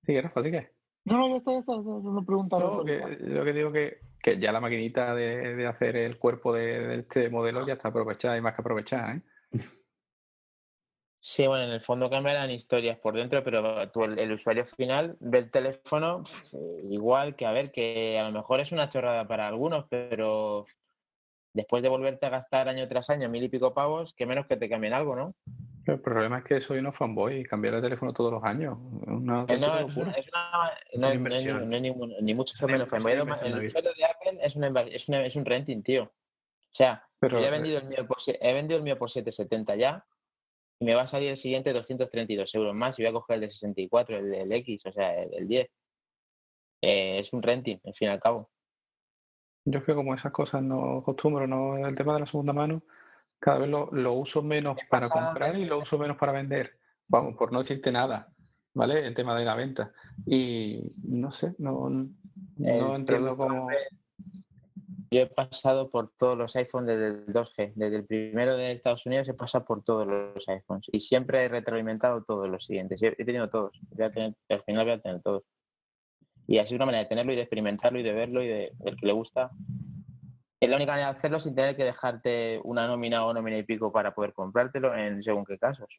Sigue, Rafa, sigue. No, no, ya está, ya está. No me preguntaron. No, que, lo que digo que, que ya la maquinita de, de hacer el cuerpo de, de este modelo ya está aprovechada y más que aprovechada, ¿eh? Sí, bueno, en el fondo cambiarán historias por dentro, pero tú, el, el usuario final ve el teléfono pf, igual que, a ver, que a lo mejor es una chorrada para algunos, pero después de volverte a gastar año tras año mil y pico pavos, que menos que te cambien algo, ¿no? El problema es que soy unos fanboy y cambiar de teléfono todos los años. Una Eh, no, es una- es una- no, es ni, no ni mucho menos. fanboy, el usuario de Apple es, una, inver- es, una- es un renting, tío. O sea, Pero, yo ya he eh, vendido el mío por, he vendido el mío por 770 ya y me va a salir el siguiente 232 euros más y voy a coger el de 64, el del X, o sea, el, el 10. Eh, es un renting, al fin y al cabo. Yo es que como esas cosas no acostumbro, no el tema de la segunda mano, cada vez lo, lo uso menos Me para pasa- comprar y lo uso menos para vender. Vamos, por no decirte nada, ¿vale? El tema de la venta. Y no sé, no, no entiendo cómo... Yo he pasado por todos los iPhones desde el 2G. Desde el primero de Estados Unidos he pasado por todos los iPhones. Y siempre he retroalimentado todos los siguientes. He he tenido todos. Voy a tener- al final voy a tener todos. Y así es una manera de tenerlo y de experimentarlo y de verlo y de el que le gusta. Es la única manera de hacerlo sin tener que dejarte una nómina o nómina y pico para poder comprártelo en según qué casos.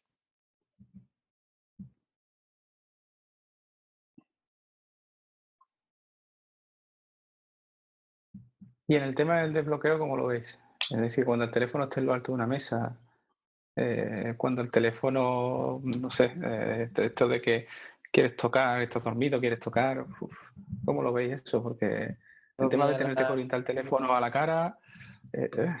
Y en el tema del desbloqueo, ¿cómo lo veis? Es decir, cuando el teléfono esté en lo alto de una mesa, eh, cuando el teléfono, no sé, eh, esto de que quieres tocar, estás dormido, quieres tocar, uf, ¿cómo lo veis eso? Porque el tema de tenerte que orientar el teléfono a la cara... Eh, eh,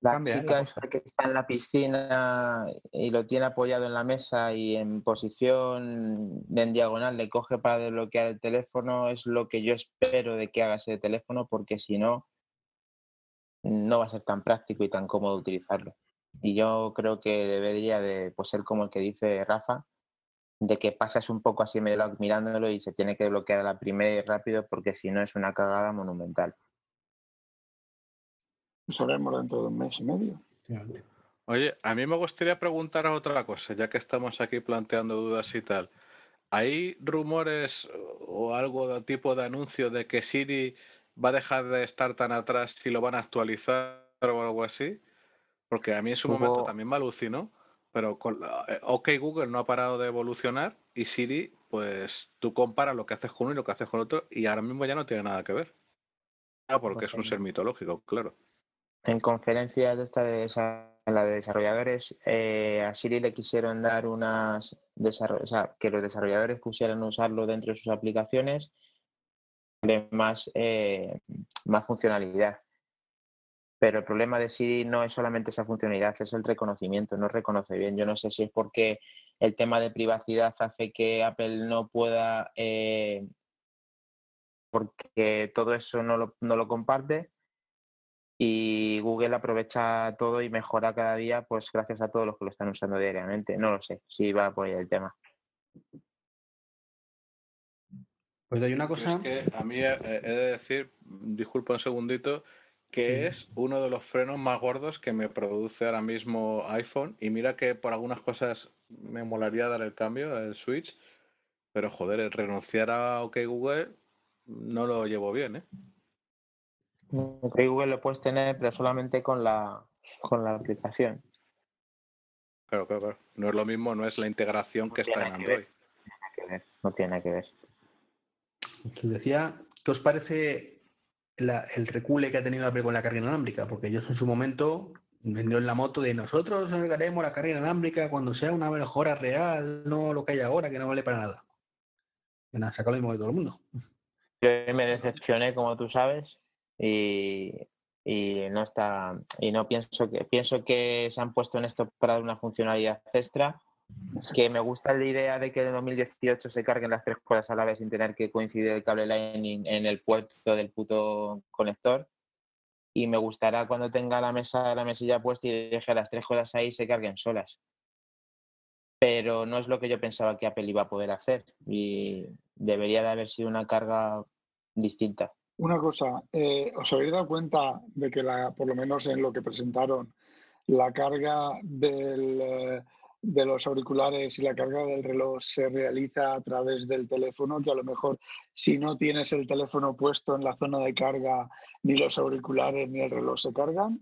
La cambia, ¿eh? chica esta que está en la piscina y lo tiene apoyado en la mesa y en posición en diagonal le coge para desbloquear el teléfono es lo que yo espero de que haga ese teléfono porque si no no va a ser tan práctico y tan cómodo utilizarlo. Y yo creo que debería de pues, ser como el que dice Rafa, de que pasas un poco así medio mirándolo y se tiene que bloquear a la primera y rápido porque si no es una cagada monumental. Lo sabremos dentro de un mes y medio. Oye, a mí me gustaría preguntaros otra cosa, ya que estamos aquí planteando dudas y tal. ¿Hay rumores o algo de tipo de anuncio de que Siri va a dejar de estar tan atrás si lo van a actualizar o algo así? Porque a mí en su momento Hubo- también me alucinó, pero con la- eh, OK Google no ha parado de evolucionar y Siri, pues tú comparas lo que haces con uno y lo que haces con otro y ahora mismo ya no tiene nada que ver. Ah, porque Pues es un sí. ser mitológico, claro. En conferencias de esta de la de desarrolladores, eh, a Siri le quisieron dar unas o sea, que los desarrolladores pusieran usarlo dentro de sus aplicaciones más, eh, más funcionalidad. Pero el problema de Siri no es solamente esa funcionalidad, es el reconocimiento, no reconoce bien. Yo no sé si es porque el tema de privacidad hace que Apple no pueda, eh, porque todo eso no lo, no lo comparte y Google aprovecha todo y mejora cada día, pues gracias a todos los que lo están usando diariamente. No lo sé si va por ahí el tema. Pues hay una cosa. es que a mí eh, he de decir, disculpa un segundito, que Sí. es uno de los frenos más gordos que me produce ahora mismo iPhone. Y mira que por algunas cosas me molaría dar el cambio, el switch, pero joder, el renunciar a OK Google no lo llevo bien, ¿eh? Ok, Google lo puedes tener, pero solamente con la, con la aplicación. Claro, claro, claro. No es lo mismo, no es la integración que está en que ver. Android. Nada que ver, No tiene nada que ver. Que os decía, ¿qué os parece la- el recule que ha tenido Apple con la carga inalámbrica? Porque ellos en su momento vendieron la moto de nosotros haremos la carga inalámbrica cuando sea una mejora real, no lo que hay ahora, que no vale para nada. Nada, saca lo mismo de todo el mundo. Yo me decepcioné, como tú sabes, y, y no está y no pienso que pienso que se han puesto en esto para dar una funcionalidad extra. Que me gusta la idea de que en 2018 se carguen las tres cosas a la vez sin tener que coincidir el cable Lightning en el puerto del puto conector. Y me gustará cuando tenga la mesa, la mesilla puesta y deje las tres cosas ahí y se carguen solas. Pero no es lo que yo pensaba que Apple iba a poder hacer. Y debería de haber sido una carga distinta. Una cosa, eh, ¿os habéis dado cuenta de que la, por lo menos en lo que presentaron, la carga del, eh, de los auriculares y la carga del reloj se realiza a través del teléfono? Que a lo mejor si no tienes el teléfono puesto en la zona de carga, ni los auriculares ni el reloj se cargan.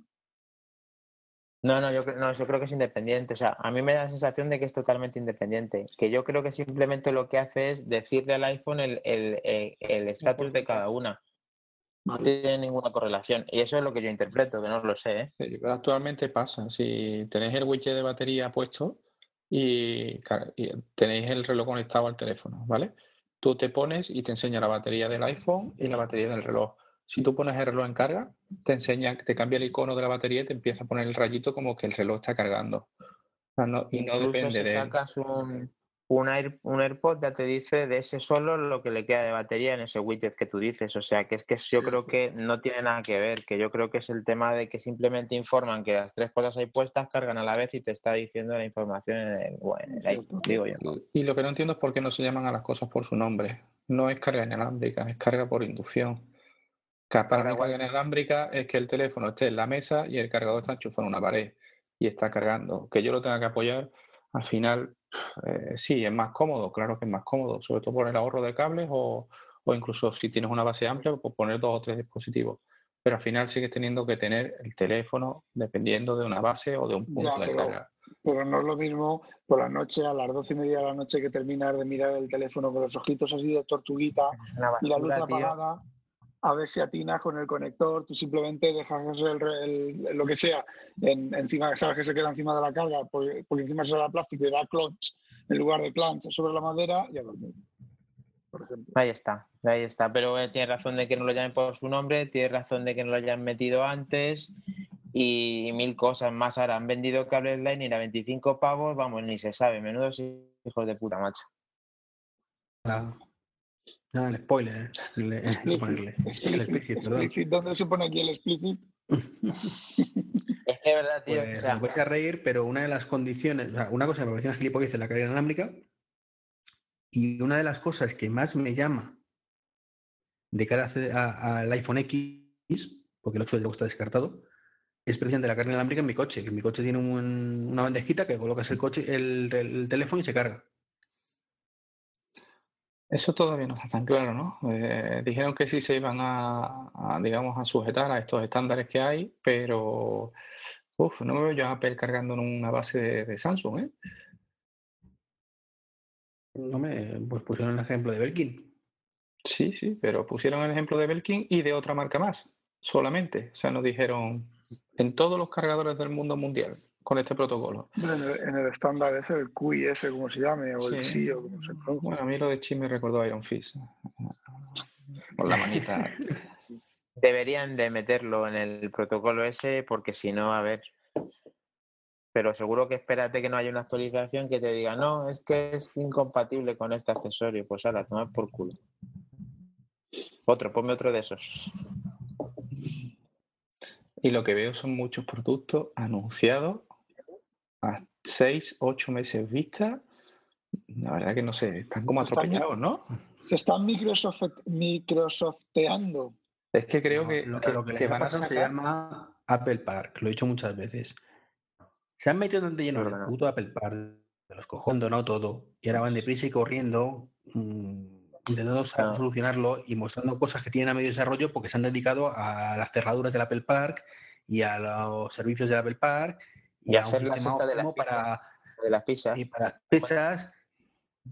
No, no yo, no, yo creo que es independiente. O sea, a mí me da la sensación de que es totalmente independiente. Que yo creo que simplemente lo que hace es decirle al iPhone el el- el- el estatus de cada una. No tiene ninguna correlación. Y eso es lo que yo interpreto, que no lo sé. ¿eh? Actualmente pasa. Si tenéis el widget de batería puesto y, tenéis el reloj conectado al teléfono, ¿vale? Tú te pones y te enseña la batería del iPhone y la batería del reloj. Si tú pones el reloj en carga, te enseña, te cambia el icono de la batería y te empieza a poner el rayito como que el reloj está cargando. O sea, no- y no Incluso depende si de sacas un, un, Air- un AirPod, ya te dice de ese solo lo que le queda de batería en ese widget que tú dices. O sea, que es que yo Sí, creo que no tiene nada que ver, que yo creo que es el tema de que simplemente informan que las tres cosas ahí puestas cargan a la vez y te está diciendo la información en el, bueno, en el iPhone, digo yo. Y lo que no entiendo es por qué no se llaman a las cosas por su nombre. No es carga inalámbrica, es carga por inducción. Para mí, carga inalámbrica es que el teléfono esté en la mesa y el cargador está enchufado en una pared y está cargando. Que yo lo tenga que apoyar, al final, eh, sí, es más cómodo, claro que es más cómodo, sobre todo por el ahorro de cables o, o incluso si tienes una base amplia, pues poner dos o tres dispositivos. Pero al final sigues teniendo que tener el teléfono dependiendo de una base o de un punto de pero- carga. Pero no es lo mismo por la noche, a las doce y media de la noche, que terminar de mirar el teléfono con los ojitos así de tortuguita y la luz tío. A ver si atinas con el conector. Tú simplemente dejas el, lo que sea en- encima, sabes que se queda encima de la carga, porque, porque encima será plástico y da clutch en lugar de clutch sobre la madera y a dormir. Por ejemplo. Ahí está, ahí está. Pero eh, tiene razón de que no lo llamen por su nombre, tiene razón de que no lo hayan metido antes y mil cosas más. Ahora han vendido cables Lightning a 25 pavos, vamos, ni se sabe. Menudos hijos de puta, macho. Nada, nada, el spoiler. le- hay que ponerle. El explicit, perdón. ¿Dónde se pone aquí el explicit? Es que de verdad, tío. Pues o sea, os vais a reír, pero una de las condiciones, o sea, una cosa que me pareció una gilipollez en la carrera inalámbrica, y una de las cosas que más me llama de cara a hacer- a- al iPhone X, porque el 8 luego está descartado, es precisamente la carga inalámbrica en mi coche, que mi coche tiene un- una bandejita que colocas el coche, el, el teléfono y se carga. Eso todavía no está tan claro, ¿no? Eh, dijeron que sí se iban a, a, digamos, a sujetar a estos estándares que hay, pero uf, no me veo yo a Apple cargando en una base de, de Samsung, ¿eh? No me, pues pusieron el ejemplo de Belkin. Sí, sí, pero pusieron el ejemplo de Belkin y de otra marca más, solamente. O sea, nos dijeron en todos los cargadores del mundo mundial con este protocolo. En el, en el estándar es el QI ese, como se llame, o el Sí. SI, o como se pronuncia. Bueno, a mí lo de Chi me recordó a Iron Fist. Con la manita. deberían de meterlo en el protocolo ese, porque si no, a ver. Pero seguro que espérate que no haya una actualización que te diga, no, es que es incompatible con este accesorio. Pues ahora, toma por culo. Otro, ponme otro de esos. Y lo que veo son muchos productos anunciados a 6, 8 meses vista. La verdad que no sé, están como atropellados, ¿no? Se están Microsoft, Microsofteando. Es que creo No, que, lo, que- lo que, que les van a se llama Apple Park, lo he dicho muchas veces. Se han metido tanto lleno en el puto Apple Park, de los cojones, no todo, y ahora van deprisa y corriendo, mm, intentando Ah. solucionarlo y mostrando cosas que tienen a medio desarrollo porque se han dedicado a las cerraduras del Apple Park y a los servicios del Apple Park y, Y a un hacer la cesta de las para, De las pizzas. y para las pesas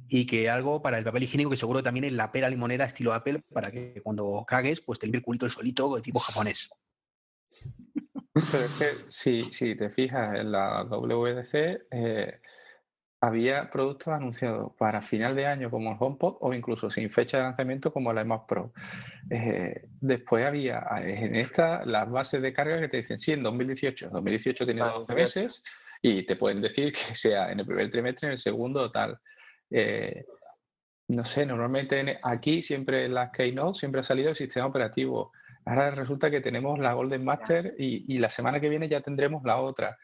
y que algo para el papel higiénico que seguro también es la pera limonera estilo Apple para que cuando cagues pues te limpie el culito el solito de tipo japonés. Pero es que si, si te fijas en la WDC, eh, había productos anunciados para final de año como el HomePod o incluso sin fecha de lanzamiento como la iMac Pro. Eh, después había eh, en esta las bases de carga que te dicen, sí, en 2018. 2018 tiene Ah, 12 18. meses y te pueden decir que sea en el primer trimestre, en el segundo o tal. Eh, no sé, normalmente en- aquí siempre en las Keynote siempre ha salido el sistema operativo. Ahora resulta que tenemos la Golden Master y, y la semana que viene ya tendremos la otra.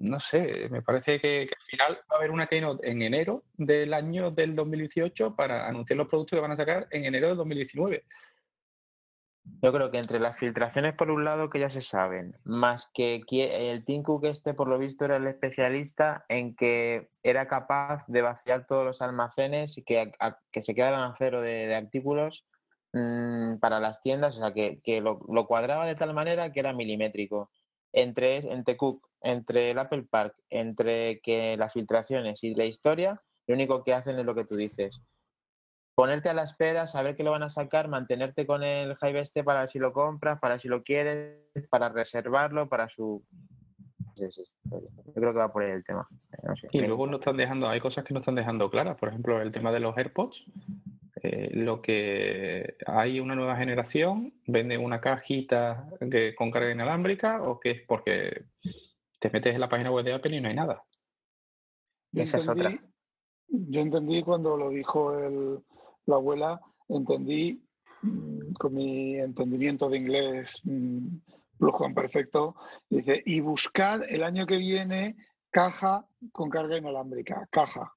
No sé, me parece que, al final va a haber una Keynote en enero del año del 2018 para anunciar los productos que van a sacar en enero del 2019. Yo creo que entre las filtraciones por un lado que ya se saben, más que el Tim Cook este por lo visto era el especialista en que era capaz de vaciar todos los almacenes y que, a- que se quedaran a cero de, artículos mm, para las tiendas, o sea que, que lo, lo cuadraba de tal manera que era milimétrico. Entre, entre Cook, entre el Apple Park, entre que las filtraciones y la historia, lo único que hacen es lo que tú dices ponerte a la espera, saber que lo van a sacar, mantenerte con el hype este para si lo compras, para si lo quieres, para reservarlo, para su... Sí, sí, Yo creo que va por ahí el tema. Eh, no sé, Y luego no están dejando, hay cosas que no están dejando claras. Por ejemplo, el tema de los AirPods. eh, lo que hay una nueva generación, venden una cajita que, con carga inalámbrica o que es porque te metes en la página web de Apple y no hay nada. Yo Esa es otra. entendí- Yo entendí cuando lo dijo el- la abuela, entendí mm, con mi entendimiento de inglés mm, flujo en perfecto, dice, y buscad el año que viene caja con carga inalámbrica, caja.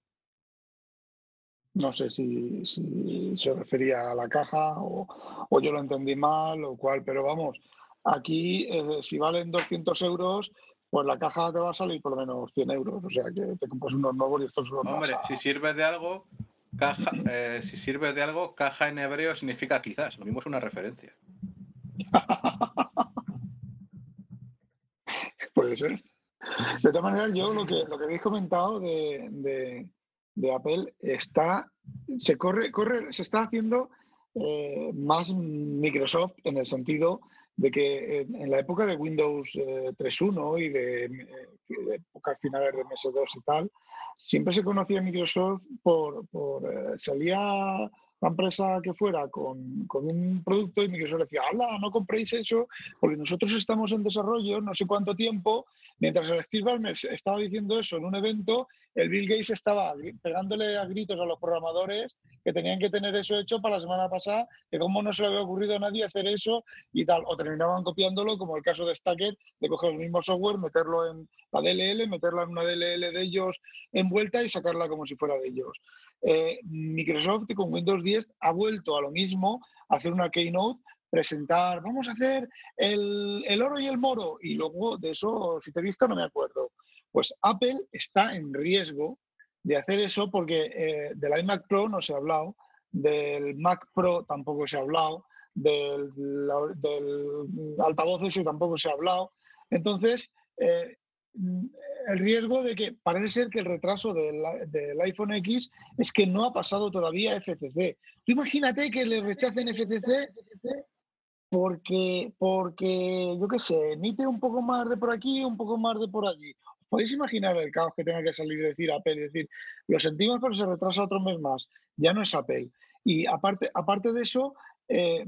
No sé si, si se refería a la caja o, o yo lo entendí mal o cuál, pero vamos, aquí eh, si valen 200 euros, pues la caja te va a salir por lo menos 100 euros. O sea que te compras unos nuevos y estos son los Hombre, a- si sirve de algo, caja, eh, si sirve de algo, caja en hebreo significa quizás. Lo mismo es una referencia. Puede ser. De todas maneras, yo lo que, lo que habéis comentado de, de- de Apple está, se corre, corre, se está haciendo eh, más Microsoft en el sentido de que en, la época de Windows eh, 3.1 y de, eh, de épocas finales de MS2 y tal, siempre se conocía Microsoft por, por eh, salía la empresa que fuera con, con un producto y Microsoft decía, ¡hala, no compréis eso! Porque nosotros estamos en desarrollo no sé cuánto tiempo. Mientras el Steve Ballmer estaba diciendo eso en un evento, el Bill Gates estaba pegándole a gritos a los programadores que tenían que tener eso hecho para la semana pasada, que cómo no se le había ocurrido a nadie hacer eso y tal. O terminaban copiándolo, como el caso de Stacker, de coger el mismo software, meterlo en la DLL, meterla en una DLL de ellos envuelta y sacarla como si fuera de ellos. Eh, Microsoft con Windows 10 ha vuelto a lo mismo, a hacer una keynote, presentar, vamos a hacer el, el oro y el moro, y luego de eso, si te he visto, no me acuerdo. Pues Apple está en riesgo de hacer eso porque eh, del iMac Pro no se ha hablado, del Mac Pro tampoco se ha hablado, del, la- altavoz ese tampoco se ha hablado. Entonces, eh, mm, el riesgo de que parece ser que el retraso del, iPhone X es que no ha pasado todavía FCC. Imagínate que le rechacen FCC porque, porque yo qué sé, emite un poco más de por aquí, un poco más de por allí. ¿Podéis imaginar el caos que tenga que salir y decir Apple? y decir, lo sentimos, pero se retrasa otro mes más. Ya no es Apple. Y aparte, aparte de eso, eh,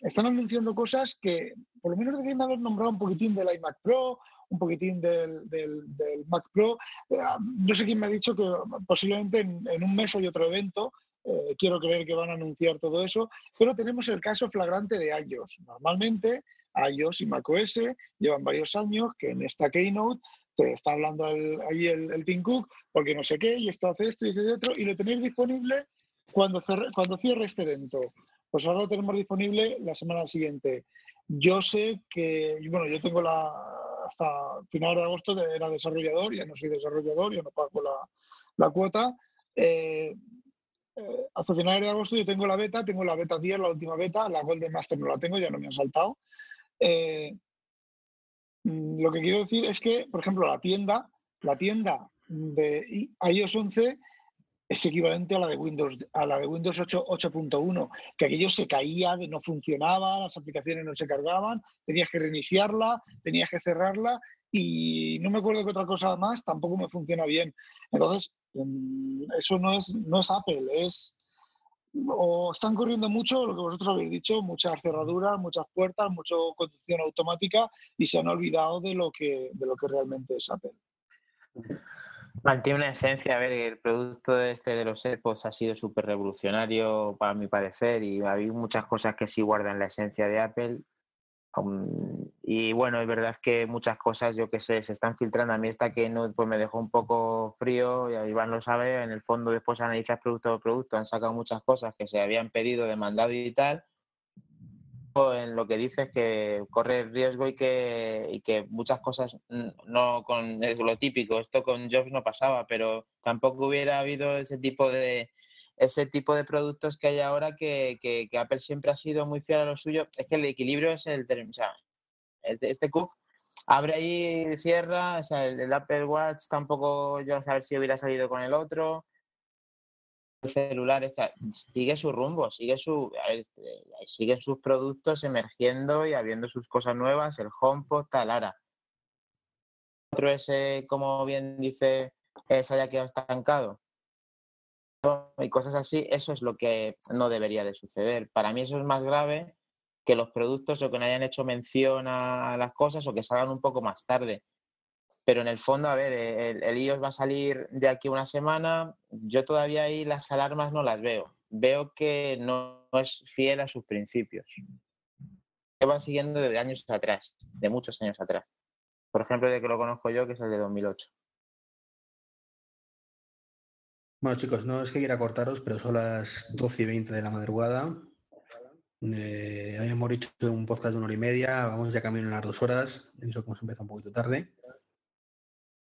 están anunciando cosas que por lo menos deberían haber nombrado un poquitín del iMac Pro, un poquitín del, del- Mac Pro. Eh, no sé quién me ha dicho que posiblemente en, en un mes hay otro evento. eh, quiero creer que van a anunciar todo eso, pero tenemos el caso flagrante de iOS. Normalmente, iOS y macOS llevan varios años que en esta keynote te está hablando ahí el, el Tim Cook porque no sé qué, y esto hace esto y hace otro, y lo tenéis disponible cuando, cuando cierre este evento. Pues ahora lo tenemos disponible la semana siguiente. Yo sé que, bueno, yo tengo la, hasta finales de agosto era desarrollador, ya no soy desarrollador, ya no pago la, la cuota. Eh, eh, hasta finales de agosto yo tengo la beta, tengo la beta 10, la última beta, la Golden Master no la tengo, ya no me han saltado. Eh, lo que quiero decir es que, por ejemplo, la tienda, la tienda de iOS 11 es equivalente a la de Windows, a la de Windows 8 8.1, que aquello se caía, no funcionaba, las aplicaciones no se cargaban, tenías que reiniciarla, tenías que cerrarla y no me acuerdo que otra cosa más tampoco me funciona bien. Entonces, mm, eso no es, no es Apple, es o están corriendo mucho, lo que vosotros habéis dicho, muchas cerraduras, muchas puertas, mucho conducción automática y se han olvidado de lo que, de lo que realmente es Apple. Mantiene una esencia, a ver, el producto este de los AirPods ha sido súper revolucionario para mi parecer y hay muchas cosas que sí guardan la esencia de Apple. Y bueno, es verdad que muchas cosas, yo que sé, se están filtrando. A mí esta que pues me dejó un poco frío, y Iván lo sabe, en el fondo después analizas producto por producto, han sacado muchas cosas que se habían pedido, demandado y tal. En lo que dices que corre riesgo y que, y que muchas cosas no con es lo típico, esto con Jobs no pasaba, pero tampoco hubiera habido ese tipo de ese tipo de productos que hay ahora que, que- que Apple siempre ha sido muy fiel a lo suyo. Es que el equilibrio es el, o sea, este Cook abre ahí cierra, el, Apple Watch tampoco yo a saber si hubiera salido con el otro. El celular está, sigue su rumbo, sigue su este, sigue sus productos emergiendo y habiendo sus cosas nuevas, el HomePod, tal, ahora. Otro ese, como bien dice, eh, se haya quedado estancado y cosas así, eso es lo que no debería de suceder. Para mí eso es más grave que los productos o que no hayan hecho mención a las cosas o que salgan un poco más tarde. Pero en el fondo, a ver, eh, el, el iOS va a salir de aquí una semana. Yo todavía ahí las alarmas no las veo. Veo que no, es fiel a sus principios. Que va siguiendo desde años atrás, de muchos años atrás. Por ejemplo, de que lo conozco yo, que es el de 2008. Bueno, chicos, no es que quiera cortaros, pero son las 12 y 20 de la madrugada. Eh, habíamos dicho un podcast de una hora y media, vamos ya camino en las dos horas, eso como se empieza un poquito tarde.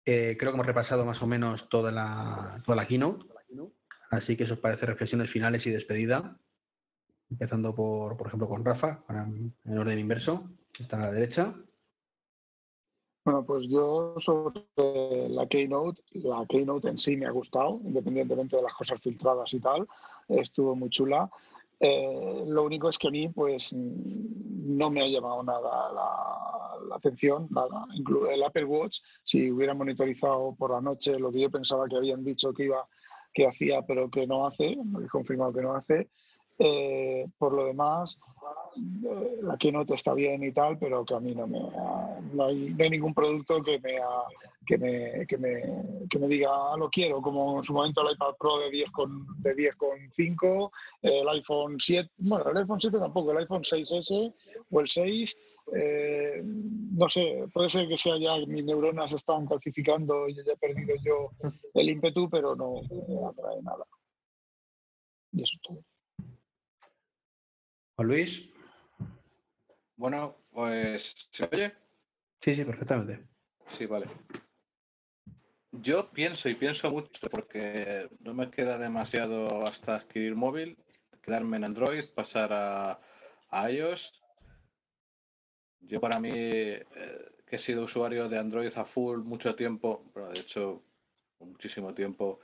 Eh, creo que hemos repasado más o menos toda la, toda la keynote. Así que eso os parece reflexiones finales y despedida. Empezando por, por ejemplo, con Rafa, en orden inverso, que está a la derecha. Bueno, pues yo sobre la Keynote, la Keynote en sí me ha gustado, independientemente de las cosas filtradas y tal, estuvo muy chula. Eh, lo único es que a mí pues no me ha llamado nada la, atención, nada. El Apple Watch, si hubiera monitorizado por la noche lo que yo pensaba que habían dicho que iba que hacía pero que no hace, me he confirmado que no hace, eh, por lo demás, la Keynote está bien y tal, pero que a mí no me no, hay, ningún producto que me, que me, que me, que me diga ah, lo quiero, como en su momento el iPad Pro de 10 con de 10 con 5, el iPhone 7, bueno, el iPhone 7 tampoco, el iPhone 6S o el 6 eh, no sé, puede ser que sea ya mis neuronas están calcificando y haya perdido yo el ímpetu, pero no me atrae nada. Y eso es todo. Luis. Bueno, pues ¿se oye? Sí, sí, perfectamente. Sí, vale. Yo pienso y pienso mucho porque no me queda demasiado hasta adquirir móvil, quedarme en Android, pasar a, iOS. Yo para mí, eh, que he sido usuario de Android a full mucho tiempo, pero de hecho muchísimo tiempo,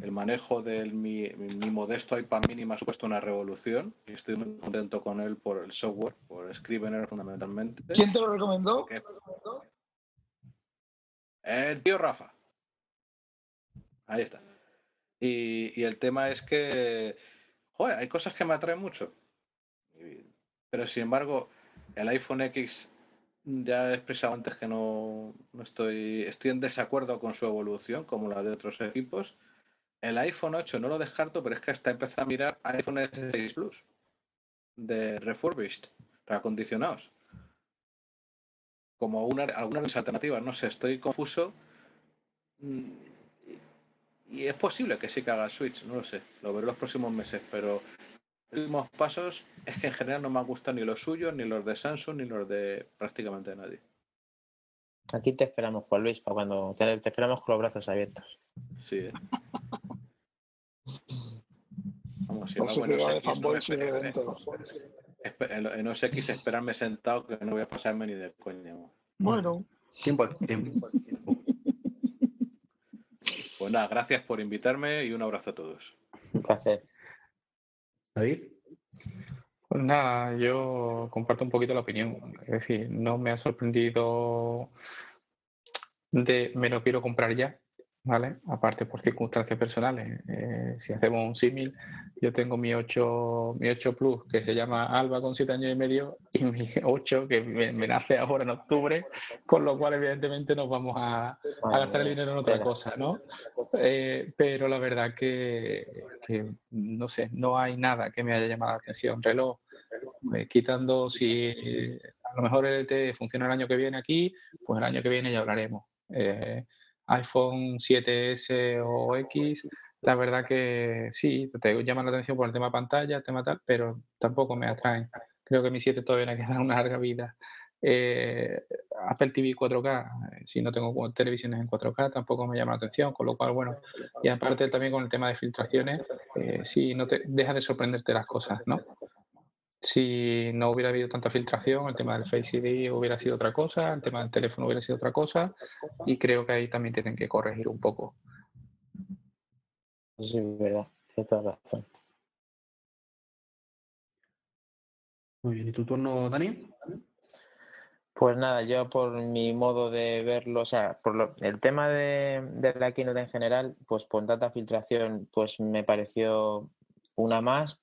el manejo de mi, modesto iPad mini me ha supuesto una revolución y estoy muy contento con él por el software, por Scrivener fundamentalmente. ¿Quién te lo recomendó? El tío Rafa. Ahí está. Y, el tema es que, joder, hay cosas que me atraen mucho. Pero sin embargo, el iPhone X ya he expresado antes que no, no estoy, estoy en desacuerdo con su evolución, como la de otros equipos el iPhone 8 no lo descarto, pero es que hasta empezado a mirar iPhone S6 Plus de refurbished, reacondicionados. Como una, algunas de las alternativas, no sé, estoy confuso. Mm, y es posible que sí que haga Switch, no lo sé, lo veré los próximos meses, pero los últimos pasos es que en general no me gustan ni los suyos, ni los de Samsung, ni los de prácticamente nadie. Aquí te esperamos, Juan Luis, para cuando te, esperamos con los brazos abiertos. Sí. ¿eh? Vamos, si no, bueno, en los X esperarme sentado que no voy a pasarme ni de coña. Bueno. Tiempo, tiempo. Pues nada, gracias por invitarme y un abrazo a todos. Un placer. David. Pues nada, yo comparto un poquito la opinión. Es decir, no me ha sorprendido de me lo quiero comprar ya. ¿Vale? Aparte por circunstancias personales. Eh, si hacemos un símil, yo tengo mi 8, mi 8 Plus que se llama Alba con 7 años y medio y mi 8 que me, nace ahora en octubre, con lo cual evidentemente nos vamos a, gastar el dinero en otra cosa, ¿no? Eh, pero la verdad que, que, no sé, no hay nada que me haya llamado la atención. Reloj, pues, quitando si a lo mejor el LTE funciona el año que viene aquí, pues el año que viene ya hablaremos. Eh, iPhone 7S o X, la verdad que sí, te llama la atención por el tema pantalla, el tema tal, pero tampoco me atraen. Creo que mi 7 todavía me queda una larga vida. Eh, Apple TV 4K, eh, si no tengo televisiones en 4K, tampoco me llama la atención, con lo cual, bueno, y aparte también con el tema de filtraciones, eh, sí, no te deja de sorprenderte las cosas, ¿no? Si no hubiera habido tanta filtración, el tema del Face ID hubiera sido otra cosa, el tema del teléfono hubiera sido otra cosa, y creo que ahí también tienen que corregir un poco. Sí, verdad, tienes toda razón. Muy bien, ¿y tu turno, Dani? Pues nada, yo por mi modo de verlo, o sea, por el tema de, de la Keynote en general, pues con tanta filtración, pues me pareció una más,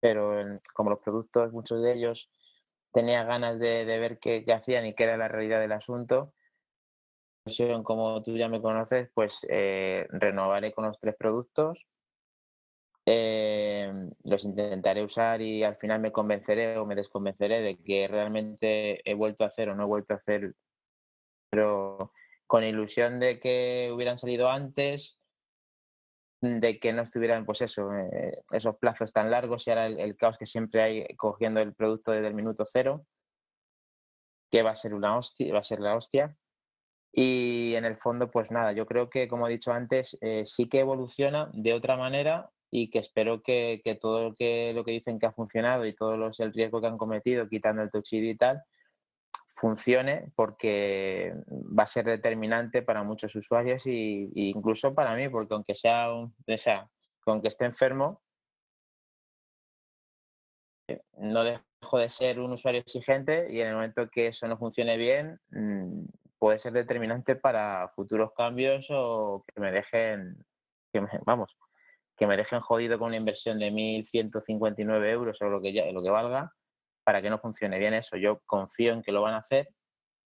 pero como los productos, muchos de ellos, tenía ganas de, ver qué, hacían y qué era la realidad del asunto. Como tú ya me conoces, pues eh, renovaré con los tres productos. Eh, los intentaré usar y al final me convenceré o me desconvenceré de que realmente he vuelto a hacer o no he vuelto a hacer, pero con ilusión de que hubieran salido antes de que no estuvieran, pues eso, eh, esos plazos tan largos y ahora el, caos que siempre hay cogiendo el producto desde el minuto cero, que va a ser una va a ser la hostia. Y en el fondo, pues nada, yo creo que, como he dicho antes, eh, sí que evoluciona de otra manera y que espero que, que todo lo que, lo que dicen que ha funcionado y todo los, el riesgo que han cometido, quitando el ID y tal, funcione porque va a ser determinante para muchos usuarios y incluso para mí, porque aunque sea, un, o aunque esté enfermo, no dejo de ser un usuario exigente y en el momento que eso no funcione bien, mm, puede ser determinante para futuros cambios o que me dejen, que me- vamos, que me dejen jodido con una inversión de 1.159 euros o lo que, ya, lo que valga para que no funcione bien eso. Yo confío en que lo van a hacer,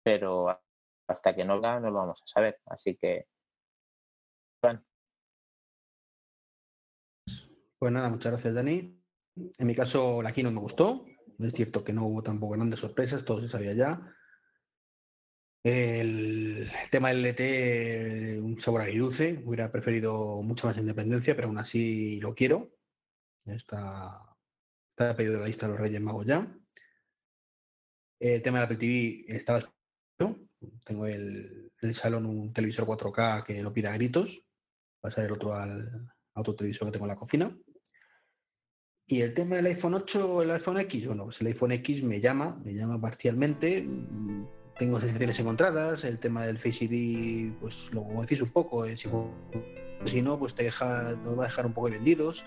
pero hasta que no lo no lo vamos a saber. Así que, bueno, Pues nada, muchas gracias, Dani. En mi caso, la keynote me gustó. Es cierto que no hubo tampoco grandes sorpresas, todo se sabía ya. El, tema del LT, un sabor agridulce. Hubiera preferido mucha más independencia, pero aún así lo quiero. Está, está pedido de la lista de los Reyes Magos ya. El tema del Apple TV estaba. Tengo el, el salón un televisor 4K que lo pide a gritos. Pasar el otro al otro televisor que tengo en la cocina. Y el tema del iPhone 8 el iPhone X, bueno, pues el iPhone X me llama, me llama parcialmente. mm, Tengo sensaciones encontradas. El tema del Face ID, pues lo como decís un poco, eh, si, si no, pues te deja, nos va a dejar un poco vendidos.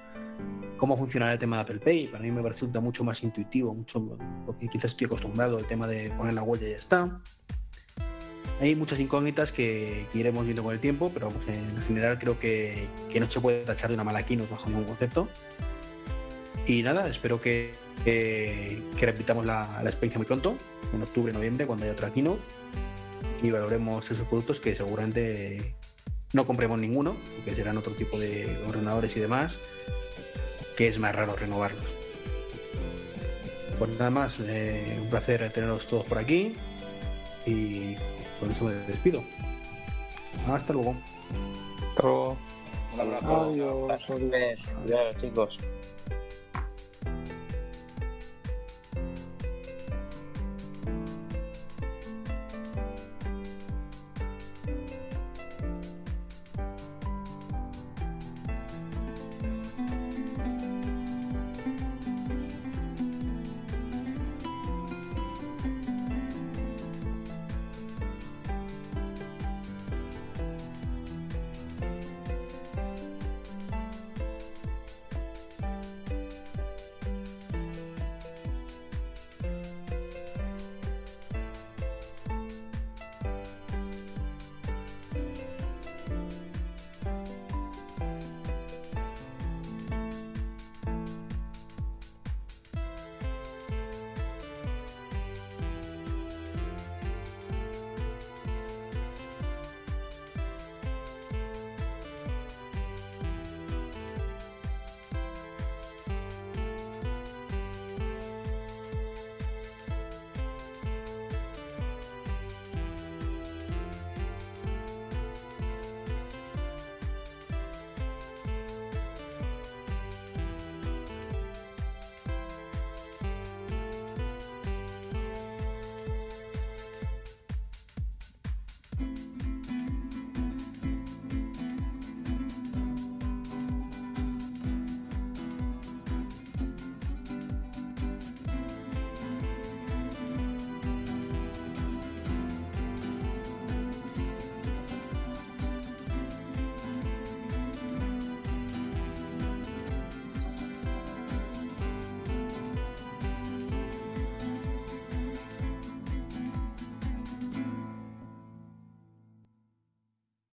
Cómo funcionará el tema de Apple Pay, para mí me resulta mucho más intuitivo, mucho, porque quizás estoy acostumbrado al tema de poner la huella y ya está. Hay muchas incógnitas que, iremos viendo con el tiempo, pero vamos, en general creo que, que no se puede tachar de una mala keynote bajo ningún concepto. Y nada, espero que, que, que repitamos la, la experiencia muy pronto, en octubre, noviembre, cuando haya otra keynote, y valoremos esos productos que seguramente no compremos ninguno, porque serán otro tipo de ordenadores y demás, que es más raro renovarlos. Pues nada más, eh, un placer teneros todos por aquí y con eso me despido. Hasta luego. Hasta luego. Un abrazo. Adiós, adiós. Adiós, chicos.